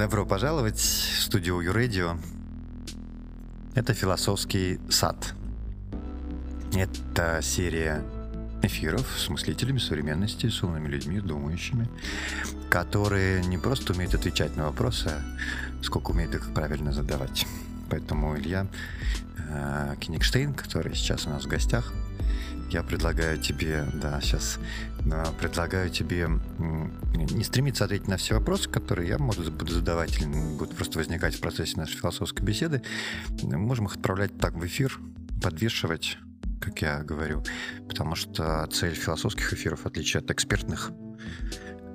Добро пожаловать в студию Radio. Это «Философский сад». Это серия эфиров с мыслителями современности, с умными людьми, думающими, которые не просто умеют отвечать на вопросы, а сколько умеют их правильно задавать. Поэтому Илья э, Кенигштейн, который сейчас у нас в гостях, я предлагаю тебе, да, сейчас э, предлагаю тебе не стремиться ответить на все вопросы, которые я, может, буду задавать или будут просто возникать в процессе нашей философской беседы. Мы можем их отправлять так в эфир, подвешивать, как я говорю, потому что цель философских эфиров, в отличие от экспертных,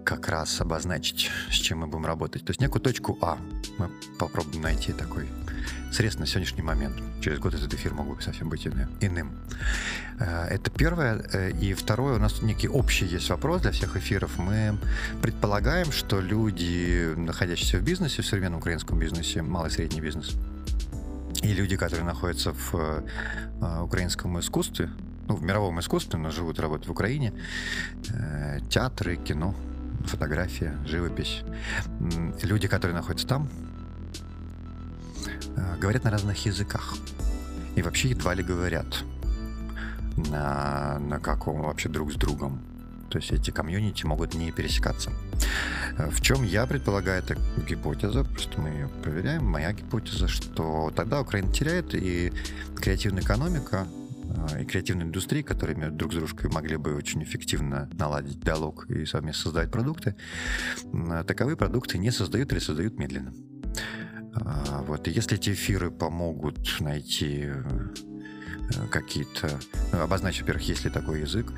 как раз обозначить, с чем мы будем работать. То есть некую точку А мы попробуем найти такой средств на сегодняшний момент. Через год этот эфир мог бы совсем быть иным. Э, это первое. Э, и второе, у нас некий общий есть вопрос для всех эфиров. Мы предполагаем, что люди, находящиеся в бизнесе, в современном украинском бизнесе, малый и средний бизнес, и люди, которые находятся в э, украинском искусстве, ну, в мировом искусстве, но живут, работают в Украине, театры, кино, фотография, живопись. Люди, которые находятся там, Э, говорят на разных языках. И вообще едва ли говорят на, на каком вообще друг с другом. То есть эти комьюнити могут не пересекаться. Э, в чем я предполагаю, это гипотеза, просто мы ее проверяем. Моя гипотеза, что тогда Украина теряет, и креативная экономика и креативные индустрии, которые друг с дружкой могли бы очень эффективно наладить диалог и совместно создавать продукты, таковые продукты не создают или создают медленно. А, вот. И если эти эфиры помогут найти э, какие-то, обозначить, во-первых, есть ли такой язык,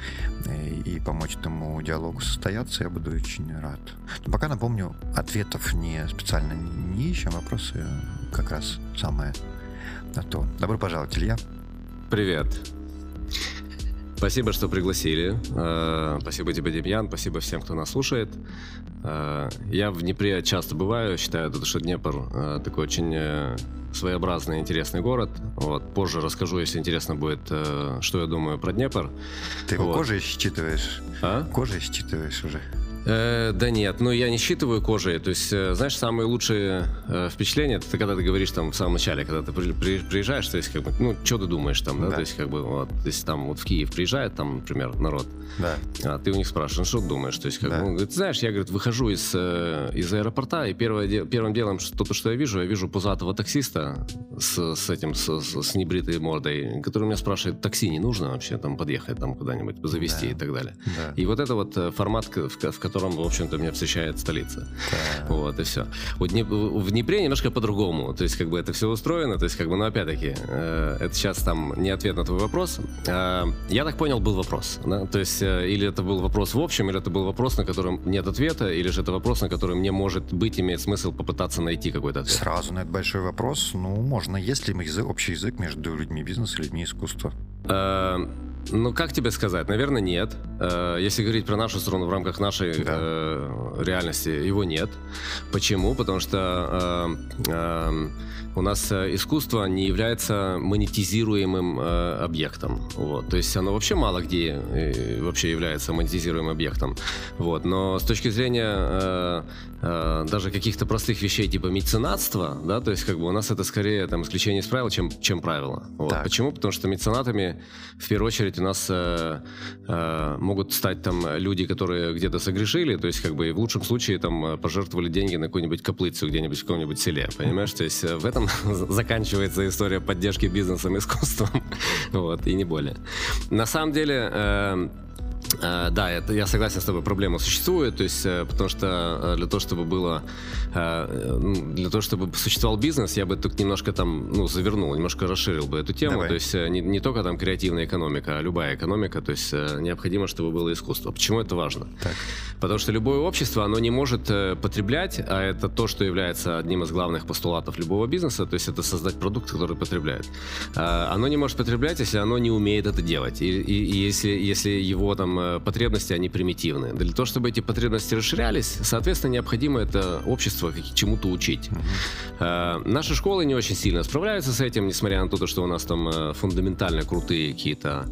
и, и помочь этому диалогу состояться, я буду очень рад. Но пока напомню, ответов не специально не ищем, вопросы как раз самое на то. Добро пожаловать, Илья. Привет. Спасибо, что пригласили. Э, спасибо тебе, Демьян. Спасибо всем, кто нас слушает. Э, я в Днепре часто бываю. Считаю, что Днепр э, такой очень своеобразный, интересный город. Вот. Позже расскажу, если интересно будет, что я думаю про Днепр. Ты его вот. кожей считываешь? А? Кожей считываешь уже? Э, да нет, ну я не считываю кожей. То есть, э, знаешь, самые лучшие э, впечатления, это когда ты говоришь там в самом начале, когда ты при, при, приезжаешь, то есть, как бы, ну, что ты думаешь там, да? да? То есть, как бы, вот, есть, там вот в Киев приезжает, там, например, народ, да. а ты у них спрашиваешь, ну, что ты думаешь? То есть, как да. бы, ну, ты знаешь, я, говорит, выхожу из, э, из аэропорта, и первое, первым делом, что то, что я вижу, я вижу пузатого таксиста с, с этим, с, с, с небритой мордой, который меня спрашивает, такси не нужно вообще там подъехать там куда-нибудь, завести да. и так далее. Да. И вот это вот формат, в, в котором, в общем-то, меня встречает столица. Да. Вот, и все. Вот в Днепре немножко по-другому. То есть, как бы это все устроено. То есть, как бы, ну, опять-таки, э, это сейчас там не ответ на твой вопрос. Э, я так понял, был вопрос. Да? То есть, э, или это был вопрос в общем, или это был вопрос, на котором нет ответа, или же это вопрос, на который мне, может быть, имеет смысл попытаться найти какой-то ответ. Сразу на этот большой вопрос. Ну, можно. Есть ли язык, общий язык между людьми бизнеса и людьми искусства? Э, ну, как тебе сказать? Наверное, нет. Э, если говорить про нашу страну в рамках нашей да. э, реальности, его нет. Почему? Потому что э, э, у нас э, искусство не является монетизируемым э, объектом. Вот. То есть оно вообще мало где э, вообще является монетизируемым объектом. Вот. Но с точки зрения э, э, даже каких-то простых вещей типа меценатства, да, то есть как бы у нас это скорее там исключение из правил, чем, чем правило. Вот. Почему? Потому что меценатами в первую очередь у нас э, э, могут стать там люди, которые где-то согрешили, то есть как бы в лучшем случае там пожертвовали деньги на какую-нибудь каплыцу где-нибудь в каком-нибудь селе, понимаешь? То есть в этом заканчивается история поддержки бизнесом искусством, вот, и не более. На самом деле, э, да, это, я согласен с тобой, проблема существует, то есть, э, потому что э, для того, чтобы было, для того, чтобы существовал бизнес, я бы тут немножко там, ну, завернул, немножко расширил бы эту тему, Давай. то есть не, не только там креативная экономика, а любая экономика, то есть необходимо, чтобы было искусство. Почему это важно? Так. Потому что любое общество, оно не может потреблять, а это то, что является одним из главных постулатов любого бизнеса, то есть это создать продукт, который потребляет. Оно не может потреблять, если оно не умеет это делать, и, и, и если, если его там там э, потребности, они примитивны. Для того, чтобы эти потребности расширялись, соответственно, необходимо это общество чему-то учить. Угу. Наши школы не очень сильно справляются с этим, несмотря на то, что у нас там фундаментально крутые какие-то,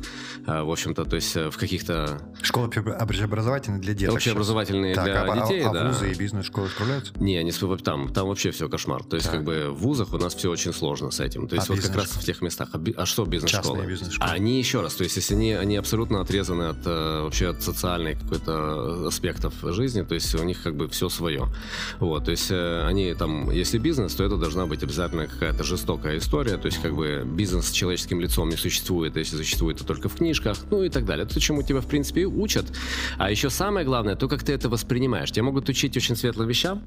в общем-то, то есть в каких-то... Школы общеобразовательные для деток. Общеобразовательные так, для а, детей, а, да. А вузы и бизнес-школы справляются? Не, не там, там вообще все кошмар. То есть, так. как бы в вузах у нас все очень сложно с этим. То есть, а вот как раз в тех местах. А, а что бизнес-школы? бизнес-школы. Они еще раз, то есть, если они, они абсолютно отрезаны от э, вообще от социальной какой-то аспектов жизни, то есть у них как бы все свое. Вот, то есть э, они там, если бизнес, то это должна быть обязательно какая-то жестокая история, то есть как бы бизнес с человеческим лицом не существует, если существует, то только в книжках, ну и так далее. То, чему тебя, в принципе, учат. А еще самое главное, то, как ты это воспринимаешь. Тебя могут учить очень светлым вещам,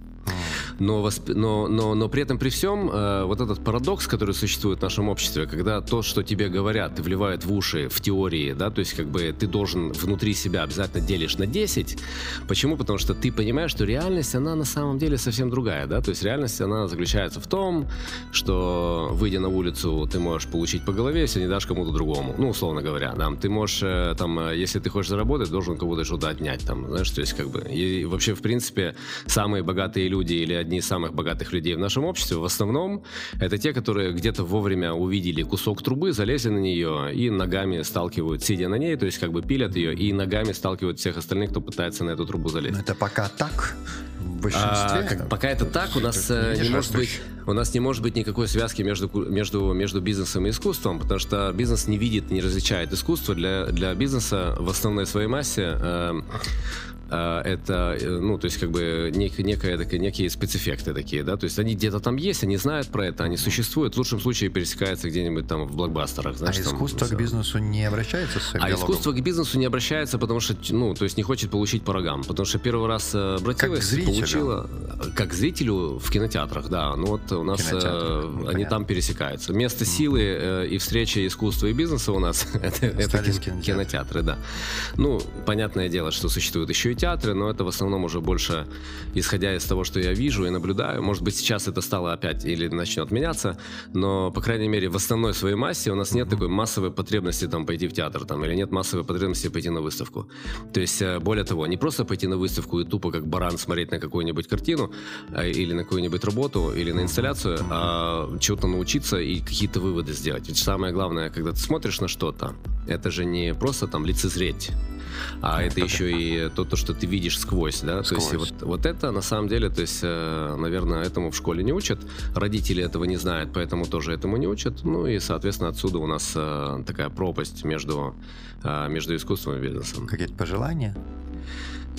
но, восп... но, но, но при этом при всем э, вот этот парадокс, который существует в нашем обществе, когда то, что тебе говорят, вливают в уши в теории, да, то есть как бы ты должен внутри себя обязательно делишь на 10. Почему? Потому что ты понимаешь, что реальность, она на самом деле совсем другая, да, то есть реальность, она заключается в том, что выйдя на улицу, ты можешь получить по голове, если не дашь кому-то другому, ну, условно говоря, да, ты можешь, э, там, э, если ты хочешь заработать, должен кого-то что-то отнять, там, знаешь, то есть как бы, и вообще, в принципе, самые богатые люди или одни из самых богатых людей в нашем обществе, в основном, это те, которые где-то вовремя увидели кусок трубы, залезли на нее и ногами сталкивают, сидя на ней, то есть как бы пилят ее и ногами сталкивают всех остальных, кто пытается на эту трубу залезть. Но это пока так в большинстве. А, как, пока это так, у нас э, не, может быть, у нас не может быть никакой связки между между между бизнесом и искусством, потому что бизнес не видит, не различает искусство для для бизнеса в основной своей массе. Э, это, э, ну, то есть, как бы, нек, некая, такая, некие спецэффекты такие, да, то есть, они где-то там есть, они знают про это, они существуют, в лучшем случае пересекаются где-нибудь там в блокбастерах, знаешь, А там, искусство там, к бизнесу не обращается с А диалогом? искусство к бизнесу не обращается, потому что, ну, то есть, не хочет получить по рогам, потому что первый раз э, обратилась, как получила, как зрителю в кинотеатрах, да, ну, вот у нас э, ну, они там пересекаются. Место силы э, и встречи искусства и бизнеса у нас это, это кинотеатры. да. Ну, понятное дело, что существует еще и театры, но это в основном уже больше исходя из того, что я вижу и наблюдаю. Может быть, сейчас это стало опять или начнет меняться, но, по крайней мере, в основной своей массе у нас нет такой массовой потребности там пойти в театр там, или нет массовой потребности пойти на выставку. То есть, э, более того, не просто пойти на выставку и тупо как баран смотреть на какую-нибудь картину а, или на какую-нибудь работу или на инсталляцию, а чего-то научиться и какие-то выводы сделать. Ведь самое главное, когда ты смотришь на что-то, это же не просто там лицезреть, а это еще и то, то, что ты видишь сквозь, да, сквозь. то есть вот, вот это на самом деле, то есть, э, наверное, этому в школе не учат, родители этого не знают, поэтому тоже этому не учат, ну и, соответственно, отсюда у нас э, такая пропасть между, э, между искусством и бизнесом. Какие-то пожелания?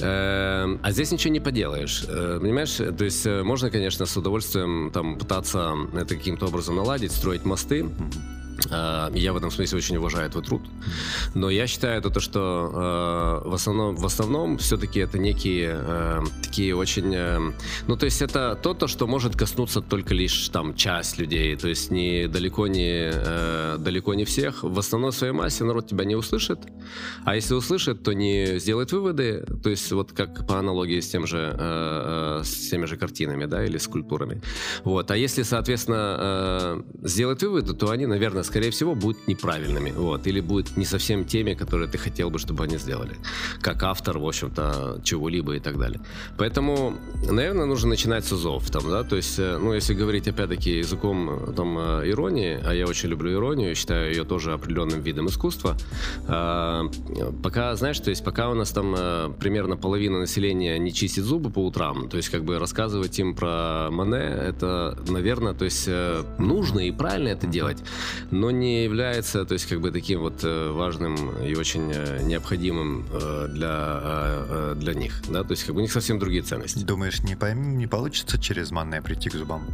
Эм, а здесь ничего не поделаешь, понимаешь? То есть можно, конечно, с удовольствием там пытаться это каким-то образом наладить, строить мосты, mm-hmm я в этом смысле очень уважаю твой труд. Но я считаю то, что э, в основном, в основном все-таки это некие э, такие очень... Э, ну, то есть это то, то, что может коснуться только лишь там часть людей. То есть не, далеко, не, э, далеко не всех. В основной своей массе народ тебя не услышит. А если услышит, то не сделает выводы. То есть вот как по аналогии с, тем же, э, э, с теми же картинами, да, или скульптурами. Вот. А если, соответственно, э, сделать выводы, то они, наверное, скорее всего, будут неправильными, вот, или будут не совсем теми, которые ты хотел бы, чтобы они сделали, как автор, в общем-то, чего-либо и так далее. Поэтому, наверное, нужно начинать с узов, там, да, то есть, э, ну, если говорить, опять-таки, языком, э, там, э, иронии, а я очень люблю иронию, считаю ее тоже определенным видом искусства, пока, знаешь, то есть, пока у нас там примерно половина населения не чистит зубы по утрам, то есть, как бы рассказывать им про Мане, это, наверное, то есть, нужно и правильно это делать, но не является, то есть, как бы таким вот э, важным и очень э, необходимым э, для, для них, да, то есть, как бы у них совсем другие ценности. Думаешь, не, пойм... не получится через манное прийти к зубам?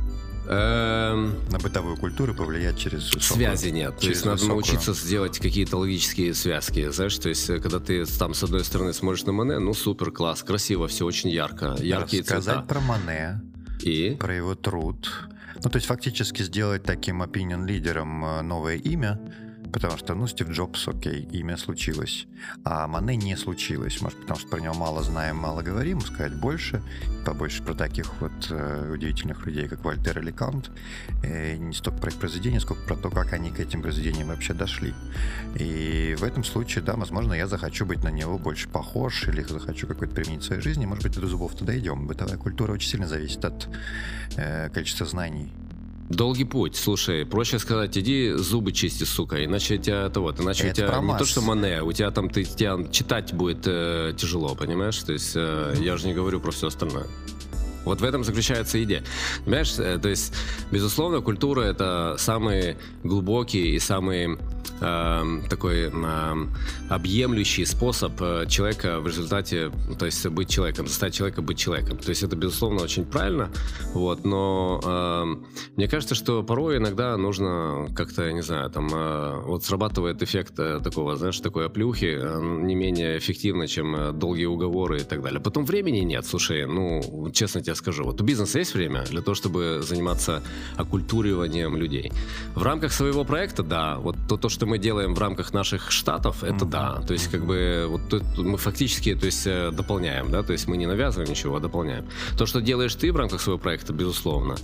Эм... На бытовую культуру повлиять через высокую, Связи нет. То есть надо высокую. научиться сделать какие-то логические связки. Знаешь, то есть когда ты там с одной стороны смотришь на Мане, ну супер, класс, красиво, все очень ярко, яркие Рассказать цвета. про Мане, и про его труд, ну, то есть фактически сделать таким opinion лидером э, новое имя, Потому что, ну, Стив Джобс, окей, имя случилось. А Мане не случилось. Может, потому что про него мало знаем, мало говорим, сказать больше. Побольше про таких вот э, удивительных людей, как Вольтер или Кант. И не столько про их произведения, сколько про то, как они к этим произведениям вообще дошли. И в этом случае, да, возможно, я захочу быть на него больше похож или захочу какой-то применить в своей жизни. Может быть, до зубов-то дойдем. Бытовая культура очень сильно зависит от э, количества знаний Долгий путь. Слушай, проще сказать, иди зубы чисти, сука, иначе тебя это вот, иначе Это у тебя про не то, что мане, у тебя там ты тебя читать будет э, тяжело, понимаешь? То есть э, я же не говорю про все остальное. Вот в этом заключается идея. Понимаешь, э, то есть, безусловно, культура это самый глубокий и самый э, такой э, объемлющий способ э, человека в результате, то есть быть человеком, заставить человека быть человеком. То есть это, безусловно, очень правильно, вот, но э, мне кажется, что порой иногда нужно как-то, я не знаю, там, э, вот срабатывает эффект э, такого, знаешь, такой оплюхи, не менее эффективно, чем долгие уговоры и так далее. Потом времени нет, слушай, ну, честно тебе скажу, вот у бизнеса есть время для того, чтобы заниматься оккультуриванием людей. В рамках своего проекта, да, вот то, то что мы делаем в рамках наших штатов, это да, то есть как бы вот тут мы фактически, то есть э, дополняем, да, то есть мы не навязываем ничего, а дополняем. То, что делаешь ты в рамках своего проекта, безусловно,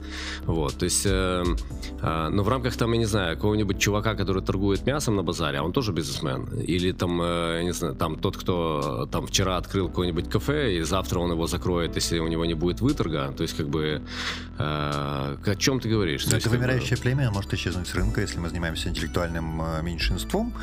вот, то есть, э, э, но в рамках там, я не знаю, какого-нибудь чувака, который торгует мясом на базаре, а он тоже бизнесмен, или там, э, я не знаю, там тот, кто там вчера открыл какое-нибудь кафе, и завтра он его закроет, если у него не будет выторга, то есть как бы э, о чем ты говоришь? То Это есть, как вымирающее племя может исчезнуть с рынка, если мы занимаемся интеллектуальным э, меньшинством,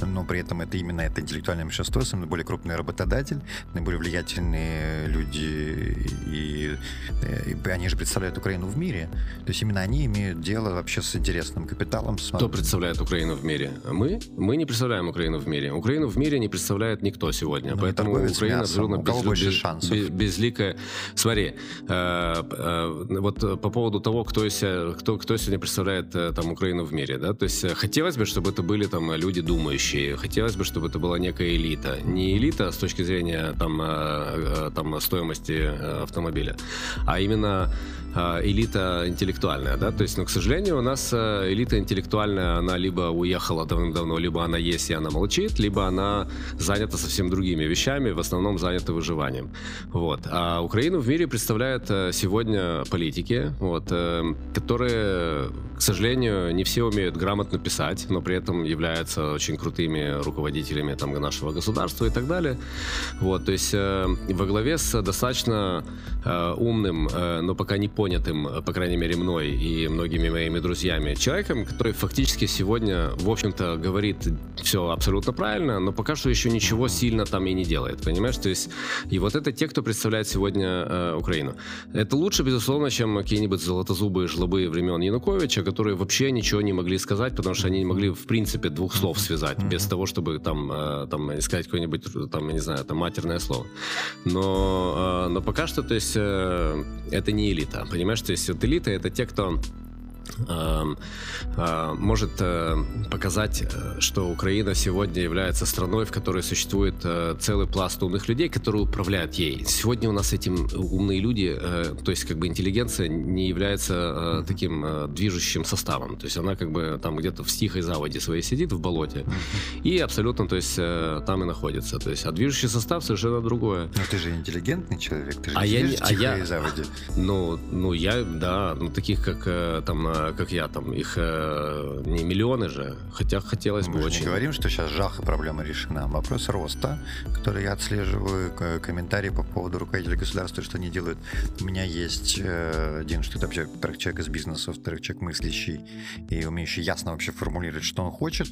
но при этом это именно это интеллектуальное меньшинство, самый более крупный работодатель, наиболее влиятельные люди, и, э, и они же представляют Украину в мире. То есть именно они имеют дело вообще с интересным капиталом. С... Кто представляет Украину в мире? Мы? Мы не представляем Украину в мире. Украину в мире не представляет никто сегодня. Ну, Поэтому Украина абсолютно кого без- безликая. Смотри, вот э, по поводу того, кто, себя- кто, кто сегодня представляет э, там Украину в мире, да, то есть э, хотелось бы, чтобы это были там люди думающие, хотелось бы, чтобы это была некая элита. Не элита с точки зрения там, э, э, там стоимости э, автомобиля, а именно э, элита интеллектуальная, да, то есть, но, к сожалению, у нас э, элита интеллектуальная, она либо уехала давным-давно, либо она есть и она молчит, либо она занята совсем другими вещами, в основном занята выживанием. Вот. А Украину в мире представляют э, сегодня политики, вот, э, которые, к сожалению, не все умеют грамотно писать, но при этом являются очень крутыми руководителями там, нашего государства и так далее. Вот, то есть во главе с достаточно умным, но пока не понятым, э, по крайней мере, мной и многими моими друзьями, человеком, который фактически сегодня, в общем-то, говорит все абсолютно правильно, но пока что еще ничего сильно там и не делает, понимаешь? То есть, и вот это те, кто представляет сегодня э, Украину. Это лучше, безусловно, чем какие-нибудь золотозубые жлобы времен Януковича, которые вообще ничего не могли сказать, потому что они не могли, в принципе, двух слов связать, без того, чтобы там, э, там сказать какое-нибудь, там, я не знаю, там, матерное слово. Но, э, но пока что, то есть, э, это не элита, понимаешь? То есть, вот элита — это те, кто может э, показать, э, что Украина сегодня является страной, в которой существует э, целый пласт умных людей, которые управляют ей. Сегодня у нас этим умные люди, э, то есть как бы интеллигенция не является э, таким э, движущим составом. То есть она как бы там где-то в тихой заводе своей сидит в болоте и абсолютно, то есть э, там и находится. То есть а движущий состав совершенно другое. Но ты же интеллигентный человек, ты же А не я в а тихой я- заводе. Ну, ну я, да, ну таких как э, там, э, как я, там их э, не миллионы же, хотя хотелось бы Мы же очень. не говорим, что сейчас жах и проблема решена. Вопрос роста, который я отслеживаю, комментарии по поводу руководителей государства, что они делают. У меня есть э, один, что это вообще, во-первых, человек из бизнеса, во-вторых, человек мыслящий и умеющий ясно вообще формулировать, что он хочет.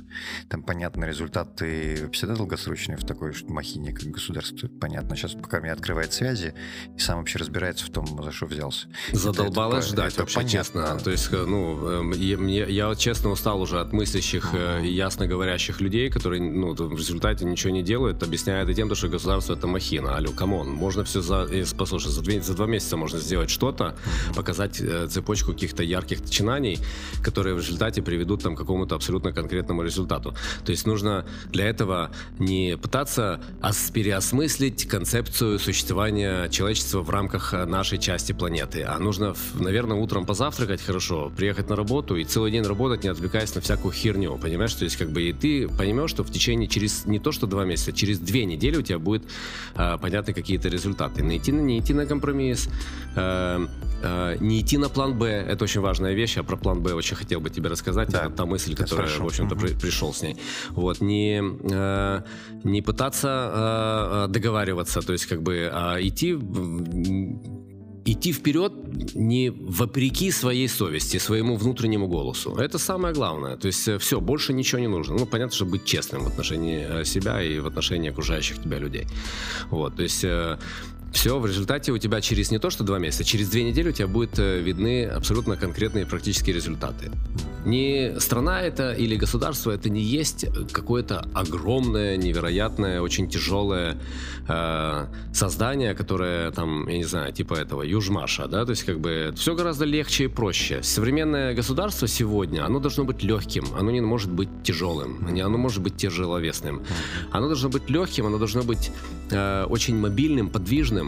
Там, понятно, результаты всегда долгосрочные в такой махине, как государство. Понятно, сейчас пока мне открывает связи и сам вообще разбирается в том, за что взялся. Задолбалось Это- ждать, это вообще понятно. честно. То есть, э, ну, эм, я, мне, я честно устал уже от мыслящих э, ясно говорящих людей, которые, ну, в результате ничего не делают, объясняя это тем, что государство это махина. Алло, come on, можно все за, э, послушай, за, две- за два месяца можно сделать что-то, показать э, цепочку каких-то ярких начинаний, которые в результате приведут там к какому-то абсолютно конкретному результату. То есть нужно для этого не пытаться ос- переосмыслить концепцию существования человечества в рамках нашей части планеты, а нужно, наверное, утром позавтракать хорошо, приехать на работу и целый день работать, не отвлекаясь на всякую херню, понимаешь? То есть как бы и ты поймешь, что в течение через не то что два месяца, через две недели у тебя будет э, понятны какие-то результаты. Найти, не идти на компромисс, э, э, не идти на план Б, это очень важная вещь, я про план Б очень хотел бы тебе рассказать, да. это та мысль, которая, в общем-то, угу. при, пришел с ней. Вот, не, э, не пытаться э, договариваться, то есть как бы а идти идти вперед не вопреки своей совести, своему внутреннему голосу. Это самое главное. То есть э, все, больше ничего не нужно. Ну, понятно, что быть честным в отношении э, себя и в отношении окружающих тебя людей. Вот, то есть э, все, в результате у тебя через не то что два месяца, через две недели у тебя будут видны абсолютно конкретные практические результаты. Не страна это или государство, это не есть какое-то огромное, невероятное, очень тяжелое э, создание, которое там, я не знаю, типа этого Южмаша, да, то есть как бы все гораздо легче и проще. Современное государство сегодня, оно должно быть легким, оно не может быть тяжелым, не оно может быть тяжеловесным. Оно должно быть легким, оно должно быть э, очень мобильным, подвижным,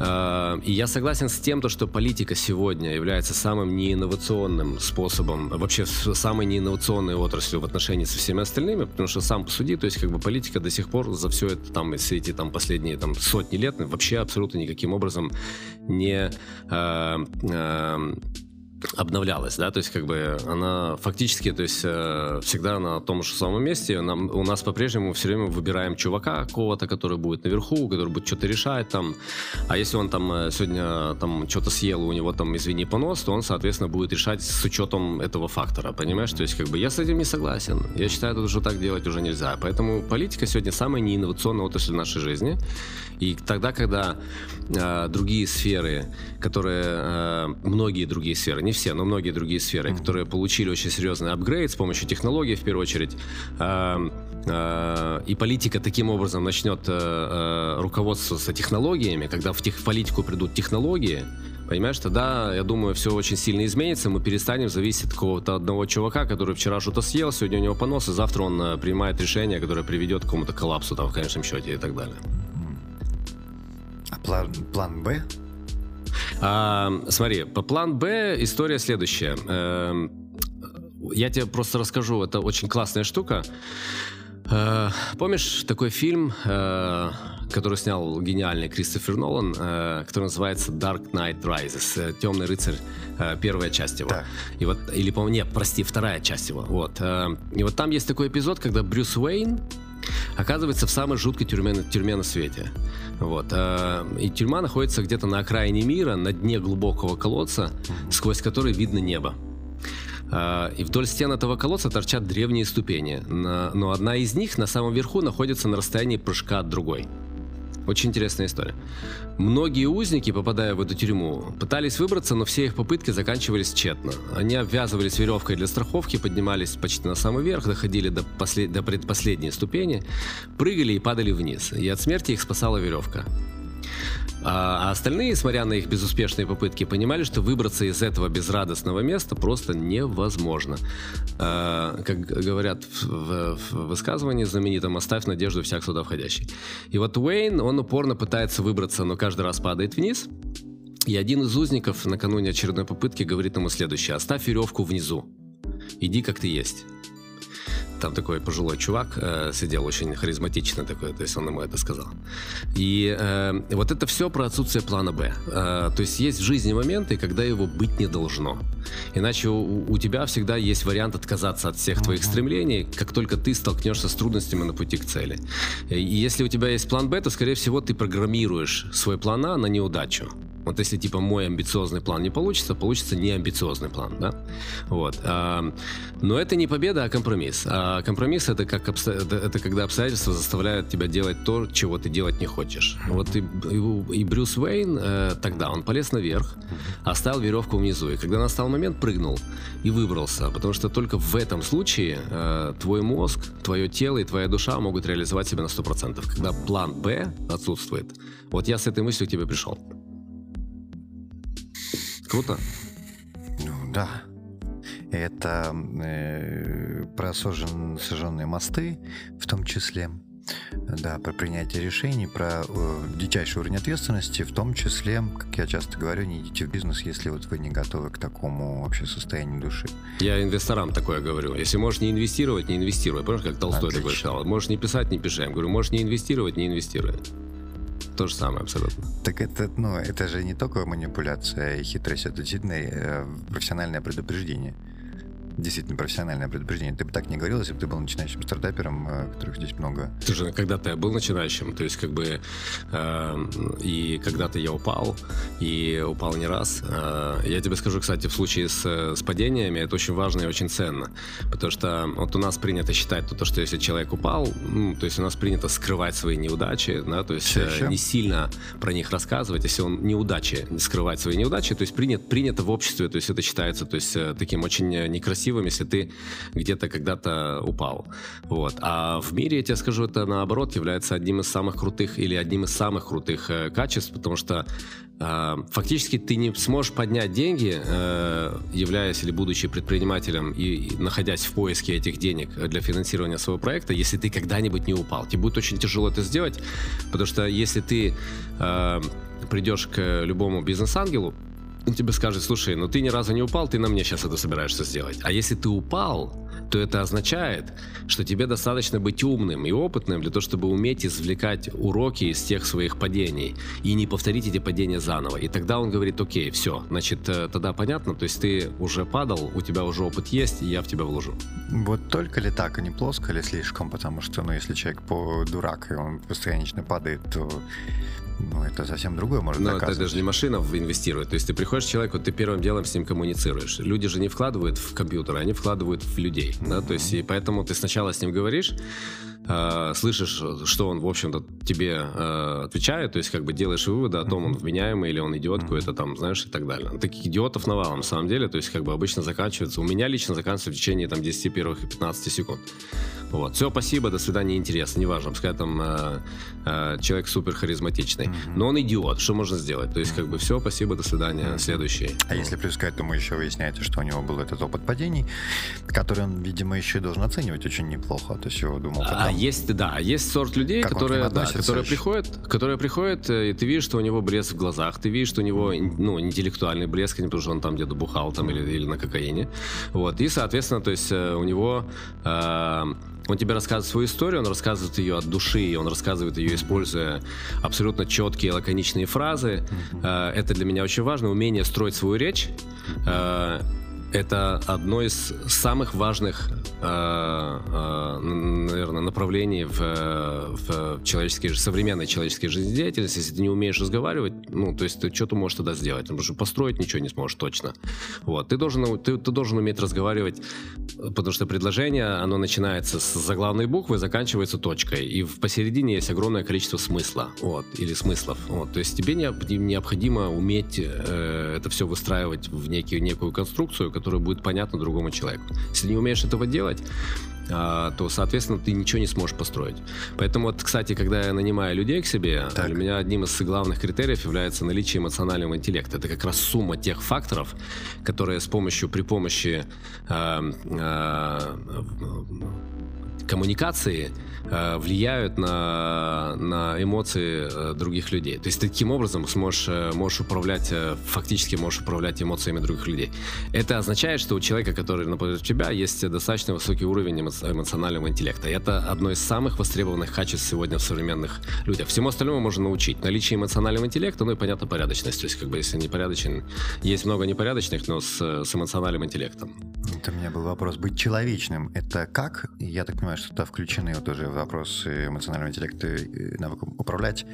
Э, и я согласен с тем, что политика сегодня является самым неинновационным способом, вообще самой неинновационной отраслью в отношении со всеми остальными, потому что сам посуди, то есть как бы политика до сих пор за все это, там, все эти там последние там сотни лет вообще абсолютно никаким образом не э, э, обновлялась, да, то есть как бы она фактически, то есть э, всегда на том же самом месте. Нам, у нас по-прежнему все время выбираем чувака какого-то, который будет наверху, который будет что-то решать там. А если он там э, сегодня там что-то съел, у него там, извини, понос, то он, соответственно, будет решать с учетом этого фактора, понимаешь? То есть как бы я с этим не согласен. Я считаю, это уже так делать уже нельзя. Поэтому политика сегодня самая неинновационная отрасль нашей жизни. И тогда, когда э, другие сферы, которые, э, многие другие сферы, не все, но многие другие сферы, mm-hmm. которые получили очень серьезный апгрейд с помощью технологий, в первую очередь, э, э, и политика таким образом начнет э, э, руководствоваться технологиями, когда в, тех, в политику придут технологии, Понимаешь, тогда, я думаю, все очень сильно изменится, мы перестанем зависеть от какого-то одного чувака, который вчера что-то съел, сегодня у него понос, и завтра он э, принимает решение, которое приведет к какому-то коллапсу там в конечном счете и так далее. А план, план Б? А, смотри, по план Б история следующая. Э, я тебе просто расскажу, это очень классная штука. Э, помнишь такой фильм, э, который снял гениальный Кристофер Нолан, который называется Dark Knight Rises, Темный рыцарь, первая часть его. Да. И вот, или, по-моему, нет, прости, вторая часть его. Вот. И вот там есть такой эпизод, когда Брюс Уэйн оказывается в самой жуткой тюрьме, тюрьме на свете. Вот. Э, и тюрьма находится где-то на окраине мира, на дне глубокого колодца, сквозь который видно небо. Э, и вдоль стен этого колодца торчат древние ступени, но одна из них на самом верху находится на расстоянии прыжка от другой. Очень интересная история. Многие узники, попадая в эту тюрьму, пытались выбраться, но все их попытки заканчивались тщетно. Они обвязывались веревкой для страховки, поднимались почти на самый верх, доходили до, послед... до предпоследней ступени, прыгали и падали вниз. И от смерти их спасала веревка. А, а остальные, смотря на их безуспешные попытки, понимали, что выбраться из этого безрадостного места просто невозможно. А, как говорят в, высказывании знаменитом, оставь надежду всяк сюда входящий. И вот Уэйн, он упорно пытается выбраться, но каждый раз падает вниз. И один из узников накануне очередной попытки говорит ему следующее. Оставь веревку внизу. Иди как ты есть. Там такой пожилой чувак э, сидел, очень харизматично такой, то есть он ему это сказал. И э, вот это все про отсутствие плана Б. Э, то есть есть в жизни моменты, когда его быть не должно. Иначе у, у тебя всегда есть вариант отказаться от всех твоих стремлений, как только ты столкнешься с трудностями на пути к цели. И если у тебя есть план Б, то, скорее всего, ты программируешь свой план А на неудачу. Вот если типа мой амбициозный план не получится, получится неамбициозный план, да? Вот. А, но это не победа, а компромисс. А компромисс это как обсто... это когда обстоятельства заставляют тебя делать то, чего ты делать не хочешь. Вот и, и, и Брюс Уэйн э, тогда он полез наверх, оставил веревку внизу, и когда настал момент, прыгнул и выбрался, потому что только в этом случае э, твой мозг, твое тело и твоя душа могут реализовать себя на 100%. Когда план Б отсутствует. Вот я с этой мыслью к тебе пришел. Круто. Ну да. Это э, про сожжен, сожженные мосты в том числе. Да, про принятие решений, про э, дичайший уровень ответственности, в том числе, как я часто говорю, не идите в бизнес, если вот вы не готовы к такому вообще состоянию души. Я инвесторам такое говорю. Если можешь не инвестировать, не инвестируй. Помнишь, как Толстой такой сказал? Можешь не писать, не пиши. Я говорю, можешь не инвестировать, не инвестируй. То же самое абсолютно. Так это, ну, это же не только манипуляция и хитрость, это действительно э, профессиональное предупреждение действительно профессиональное предупреждение. Ты бы так не говорил, если бы ты был начинающим стартапером, э, которых здесь много. Слушай, когда-то я был начинающим, то есть как бы э, и когда-то я упал, и упал не раз. Э, я тебе скажу, кстати, в случае с, с падениями это очень важно и очень ценно, потому что вот у нас принято считать то, что если человек упал, ну, то есть у нас принято скрывать свои неудачи, да, то есть э, не сильно про них рассказывать, если он неудачи, скрывать свои неудачи, то есть принято, принято в обществе, то есть это считается то есть, э, таким очень некрасивым красивым, если ты где-то когда-то упал. Вот. А в мире, я тебе скажу, это наоборот является одним из самых крутых или одним из самых крутых э, качеств, потому что э, фактически ты не сможешь поднять деньги, э, являясь или будучи предпринимателем и, и находясь в поиске этих денег для финансирования своего проекта, если ты когда-нибудь не упал. Тебе будет очень тяжело это сделать, потому что если ты э, придешь к любому бизнес-ангелу, он тебе скажет, слушай, ну ты ни разу не упал, ты на мне сейчас это собираешься сделать. А если ты упал, то это означает, что тебе достаточно быть умным и опытным для того, чтобы уметь извлекать уроки из тех своих падений и не повторить эти падения заново. И тогда он говорит, окей, все, значит, э, тогда понятно, то есть ты уже падал, у тебя уже опыт есть, и я в тебя вложу. Вот только ли так, а не плоско ли слишком? Потому что, ну, если человек по дурак, и он постоянно падает, то ну, это совсем другое может Но это даже не машина инвестирует. То есть ты приходишь к человеку, ты первым делом с ним коммуницируешь. Люди же не вкладывают в компьютер, они вкладывают в людей. Mm-hmm. Да? То есть и поэтому ты сначала с ним говоришь, э, слышишь, что он, в общем-то, тебе э, отвечает, то есть как бы делаешь выводы о том, он вменяемый или он идиот какой-то там, знаешь, и так далее. Таких идиотов навалом, на самом деле, то есть как бы обычно заканчивается, у меня лично заканчивается в течение там 10 первых и 15 секунд. Вот. Все, спасибо, до свидания, интересно, неважно, пускай там э, э, человек супер харизматичный, mm-hmm. но он идиот, что можно сделать? То есть, как бы, все, спасибо, до свидания, mm-hmm. следующий. А если плюс к этому еще выясняется, что у него был этот опыт падений, который он, видимо, еще и должен оценивать очень неплохо, то есть его думал. Потом, а есть, да, есть сорт людей, которые, да, которые приходят, которые приходят, э, и ты видишь, что у него блеск в глазах, ты видишь, что у него, ну, интеллектуальный блеск, а не потому что он там где-то бухал там или, или на кокаине, вот, и, соответственно, то есть э, у него э, он тебе рассказывает свою историю, он рассказывает ее от души, он рассказывает ее, используя абсолютно четкие, лаконичные фразы. Mm-hmm. Это для меня очень важно. Умение строить свою речь. Mm-hmm это одно из самых важных, э, э, наверное, направлений в, в человеческой, современной человеческой жизнедеятельности. Если ты не умеешь разговаривать, ну, то есть ты что ты можешь тогда сделать? Потому что построить ничего не сможешь точно. Вот. Ты должен, ты, ты должен уметь разговаривать, потому что предложение, оно начинается с заглавной буквы, заканчивается точкой. И посередине есть огромное количество смысла, вот, или смыслов. Вот. То есть тебе необходимо уметь э, это все выстраивать в некий, некую конструкцию, которое будет понятно другому человеку. Если не умеешь этого делать, а, то, соответственно, ты ничего не сможешь построить. Поэтому, вот, кстати, когда я нанимаю людей к себе, так. для меня одним из главных критериев является наличие эмоционального интеллекта. Это как раз сумма тех факторов, которые с помощью, при помощи э, э, коммуникации э, влияют на, на эмоции э, других людей. То есть таким образом сможешь, э, можешь управлять, фактически можешь управлять эмоциями других людей. Это означает, что у человека, который напротив тебя, есть достаточно высокий уровень эмоционального интеллекта. И это одно из самых востребованных качеств сегодня в современных людях. Всему остальному можно научить. Наличие эмоционального интеллекта, ну и, понятно, порядочность. То есть, как бы, если непорядочен, есть много непорядочных, но с, с эмоциональным интеллектом. Это у меня был вопрос. Быть человечным — это как? Я так понимаю, что туда включены вот тоже вопросы эмоционального интеллекта и навыком управлять.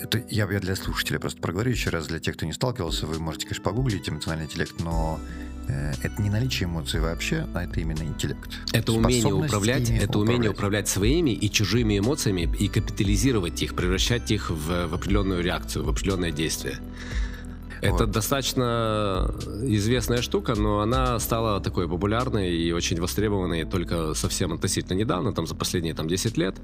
Это я, я для слушателей просто проговорю еще раз. Для тех, кто не сталкивался, вы можете, конечно, погуглить эмоциональный интеллект, но э, это не наличие эмоций вообще, а это именно интеллект. Это умение управлять, это управлять. умение управлять своими и чужими эмоциями и капитализировать их, превращать их в, в определенную реакцию, в определенное действие. Это вот. достаточно известная штука, но она стала такой популярной и очень востребованной только совсем относительно недавно, там за последние там, 10 лет.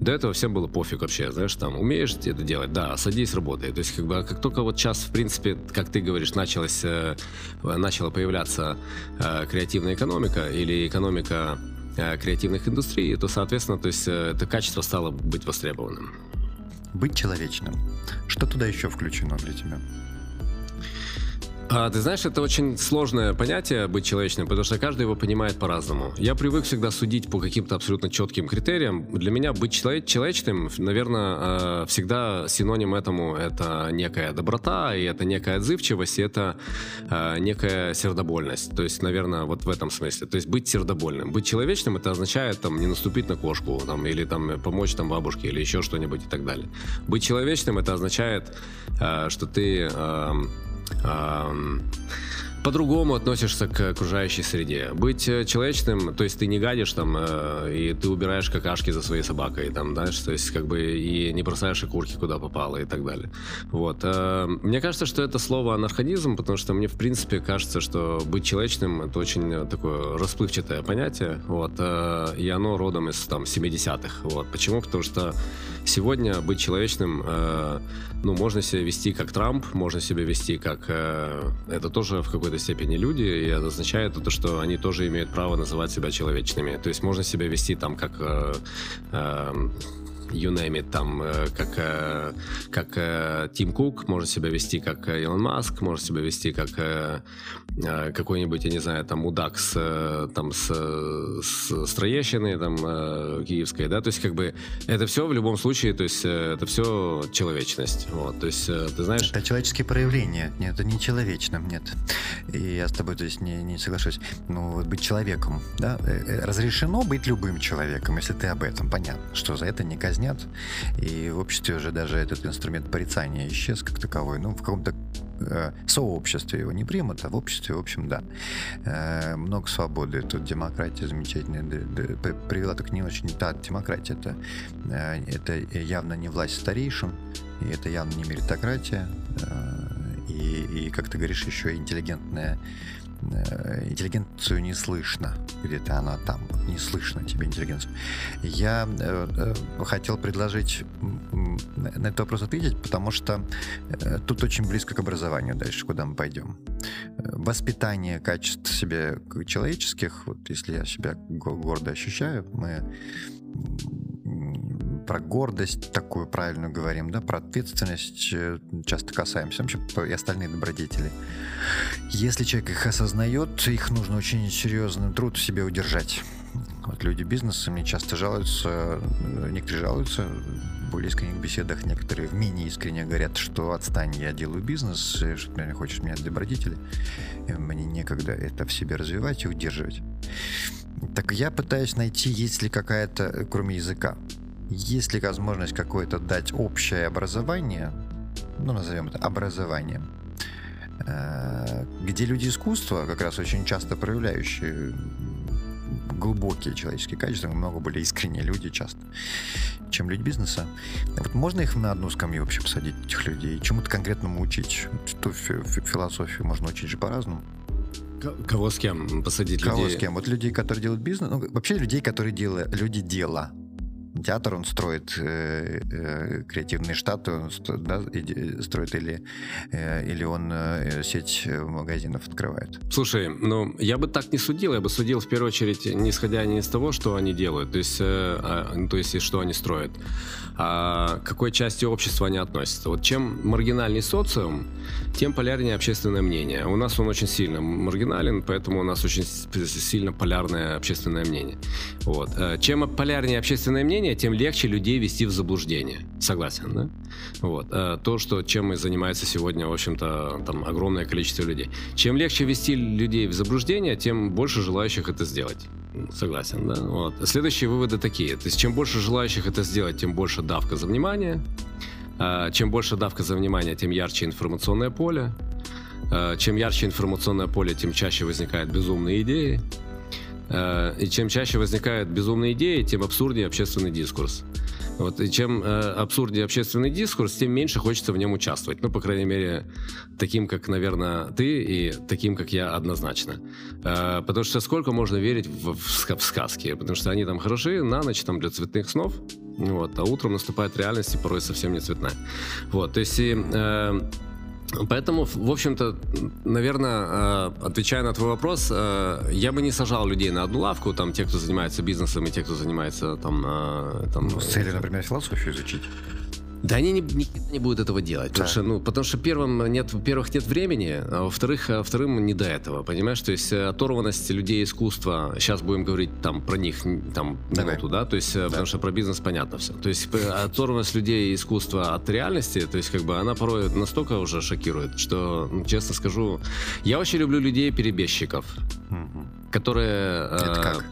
До этого всем было пофиг вообще, знаешь, там, умеешь это делать? Да, садись, работай. То есть, как бы, а как только вот сейчас, в принципе, как ты говоришь, началась, э, начала появляться э, креативная экономика или экономика э, креативных индустрий, то, соответственно, то есть э, это качество стало быть востребованным. Быть человечным. Что туда еще включено для тебя? А, ты знаешь, это очень сложное понятие быть человечным, потому что каждый его понимает по-разному. Я привык всегда судить по каким-то абсолютно четким критериям. Для меня быть человек, человечным, наверное, э, всегда синоним этому это некая доброта, и это некая отзывчивость, и это э, некая сердобольность. То есть, наверное, вот в этом смысле. То есть быть сердобольным. Быть человечным это означает там не наступить на кошку, там, или там помочь там бабушке, или еще что-нибудь и так далее. Быть человечным это означает, э, что ты Um, по-другому относишься к окружающей среде. Быть э, человечным, то есть ты не гадишь там, э, и ты убираешь какашки за своей собакой, там, знаешь, то есть как бы и не бросаешь окурки куда попало и так далее. Вот. Э, мне кажется, что это слово анархонизм, потому что мне в принципе кажется, что быть человечным это очень такое расплывчатое понятие, вот, и оно родом из там 70-х. Вот. Почему? Потому что сегодня быть человечным, ну, можно себя вести как Трамп, можно себя вести как... Это тоже в какой-то степени люди, и это означает то, что они тоже имеют право называть себя человечными. То есть можно себя вести там как... Э, э, you там, э, как, э, как э, Тим Кук, может себя вести как Илон Маск, может себя вести как какой-нибудь, я не знаю, там, мудак с, там, с, с Троещины, там, киевской, да, то есть, как бы, это все в любом случае, то есть, это все человечность, вот, то есть, ты знаешь... Это человеческие проявления, нет, это не человечным, нет, и я с тобой, то есть, не, не соглашусь, ну, вот быть человеком, да, разрешено быть любым человеком, если ты об этом, понятно, что за это не казнь казнят. И в обществе уже даже этот инструмент порицания исчез как таковой. Ну, в каком-то э, сообществе его не примут, а в обществе, в общем, да. Э, много свободы. Тут демократия замечательная. Привела так не очень та демократия. Это, э, это явно не власть старейшин, и это явно не меритократия. Э, и, и, как ты говоришь, еще интеллигентная интеллигенцию не слышно. Где-то она там. Не слышно тебе интеллигенцию. Я э, э, хотел предложить на этот вопрос ответить, потому что э, тут очень близко к образованию дальше, куда мы пойдем. Э, воспитание качеств себе человеческих, вот если я себя гордо ощущаю, мы про гордость такую правильную говорим, да, про ответственность э, часто касаемся, вообще и остальные добродетели. Если человек их осознает, их нужно очень серьезный труд в себе удержать. Вот люди бизнеса мне часто жалуются, э, некоторые жалуются, в более искренних беседах некоторые в менее искренне говорят, что отстань, я делаю бизнес, э, что ты хочешь меня добродетели, мне некогда это в себе развивать и удерживать. Так я пытаюсь найти, есть ли какая-то, кроме языка, есть ли возможность какое-то дать общее образование, ну, назовем это образованием, э, где люди искусства, как раз очень часто проявляющие глубокие человеческие качества, много более искренние люди часто, чем люди бизнеса. Вот можно их на одну скамью вообще посадить, этих людей, чему-то конкретному учить? Что философию можно учить же по-разному. Кого с кем посадить Кого людей? с кем? Вот людей, которые делают бизнес, ну, вообще людей, которые делают, люди дела театр он строит э, э, креативные штаты, он да, строит или, э, или он э, сеть магазинов открывает. Слушай, ну я бы так не судил, я бы судил в первую очередь, не исходя не из того, что они делают, то есть, э, а, ну, то есть что они строят, а к какой части общества они относятся. Вот чем маргинальней социум, тем полярнее общественное мнение. У нас он очень сильно маргинален, поэтому у нас очень сильно полярное общественное мнение. Вот. Э, чем полярнее общественное мнение, мнение, тем легче людей вести в заблуждение. Согласен, да? Вот. Э, то, что, чем и занимается сегодня, в общем-то, там огромное количество людей. Чем легче вести людей в заблуждение, тем больше желающих это сделать. Согласен, да? Вот. Следующие выводы такие. То есть, чем больше желающих это сделать, тем больше давка за внимание. Э, чем больше давка за внимание, тем ярче информационное поле. Э, чем ярче информационное поле, тем чаще возникают безумные идеи. Э, и чем чаще возникают безумные идеи, тем абсурднее общественный дискурс. Вот, и чем э, абсурднее общественный дискурс, тем меньше хочется в нем участвовать. Ну, по крайней мере, таким, как, наверное, ты, и таким, как я, однозначно. Э, потому что сколько можно верить в, в, в сказки? Потому что они там хороши на ночь там, для цветных снов, вот, а утром наступает реальность и порой совсем не цветная. Вот, то есть... И, э, Поэтому, в общем-то, наверное, э, отвечая на твой вопрос, э, я бы не сажал людей на одну лавку, там, те, кто занимается бизнесом, и те, кто занимается там... э, там Ну, с целью, например, философию изучить. Да они не, никогда не будут этого делать. Потому Да. что, ну, потому что первым нет, во-первых, нет времени, а во-вторых, а вторым не до этого, понимаешь? То есть э, оторванность людей искусства, сейчас будем говорить там про них там минуту, да, то есть, э, потому что про бизнес понятно все. То есть п- оторванность людей искусства от реальности, то есть как бы она порой настолько уже шокирует, что, ну, честно скажу, я очень люблю людей-перебежчиков, Мгм. которые э, Это как?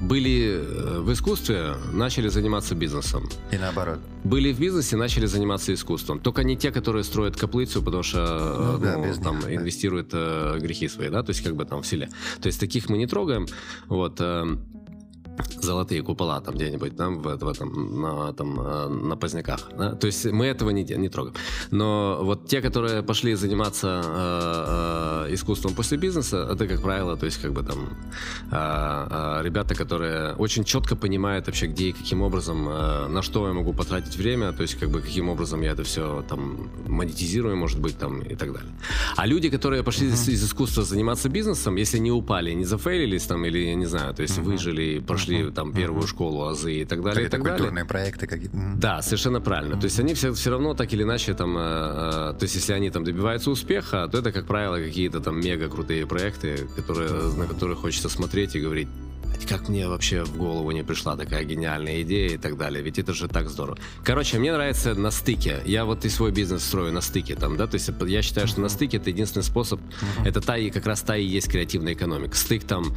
Были э, в искусстве, начали заниматься бизнесом И наоборот. были в бизнесе, начали заниматься искусством. Только не те, которые строят каплицу, потому что Ну э, да, ну, без там них, да. инвестируют э, грехи свои, да, то есть как бы там в селе. То есть таких мы не трогаем. Вот. э, золотые купола там где-нибудь там в, в этом на там э, на поздняках да? то есть мы этого не, не трогаем. Но вот те которые пошли заниматься э, э, искусством после бизнеса это как правило то есть как бы там э, э, ребята которые очень четко понимают вообще где и каким образом э, на что я могу потратить время то есть как бы каким образом я это все там монетизирую может быть там и так далее. А люди которые пошли из, из искусства заниматься бизнесом если не упали не зафейлились там или я не знаю то есть выжили прошли там первую школу азы и так далее и Какие-то так далее. культурные проекты какие-то. Да, совершенно правильно. То есть они все, все равно так или иначе там, э, э, то есть если они там добиваются успеха, то это, как правило, какие-то там мега крутые проекты, которые, на которые хочется смотреть и говорить, как мне вообще в голову не пришла такая гениальная идея и так далее. Ведь это же так здорово. Короче, мне нравится на стыке. Я вот и свой бизнес строю на стыке там, да, то есть я считаю, что на стыке это единственный способ, это та и как раз та и есть креативная экономика. Стык там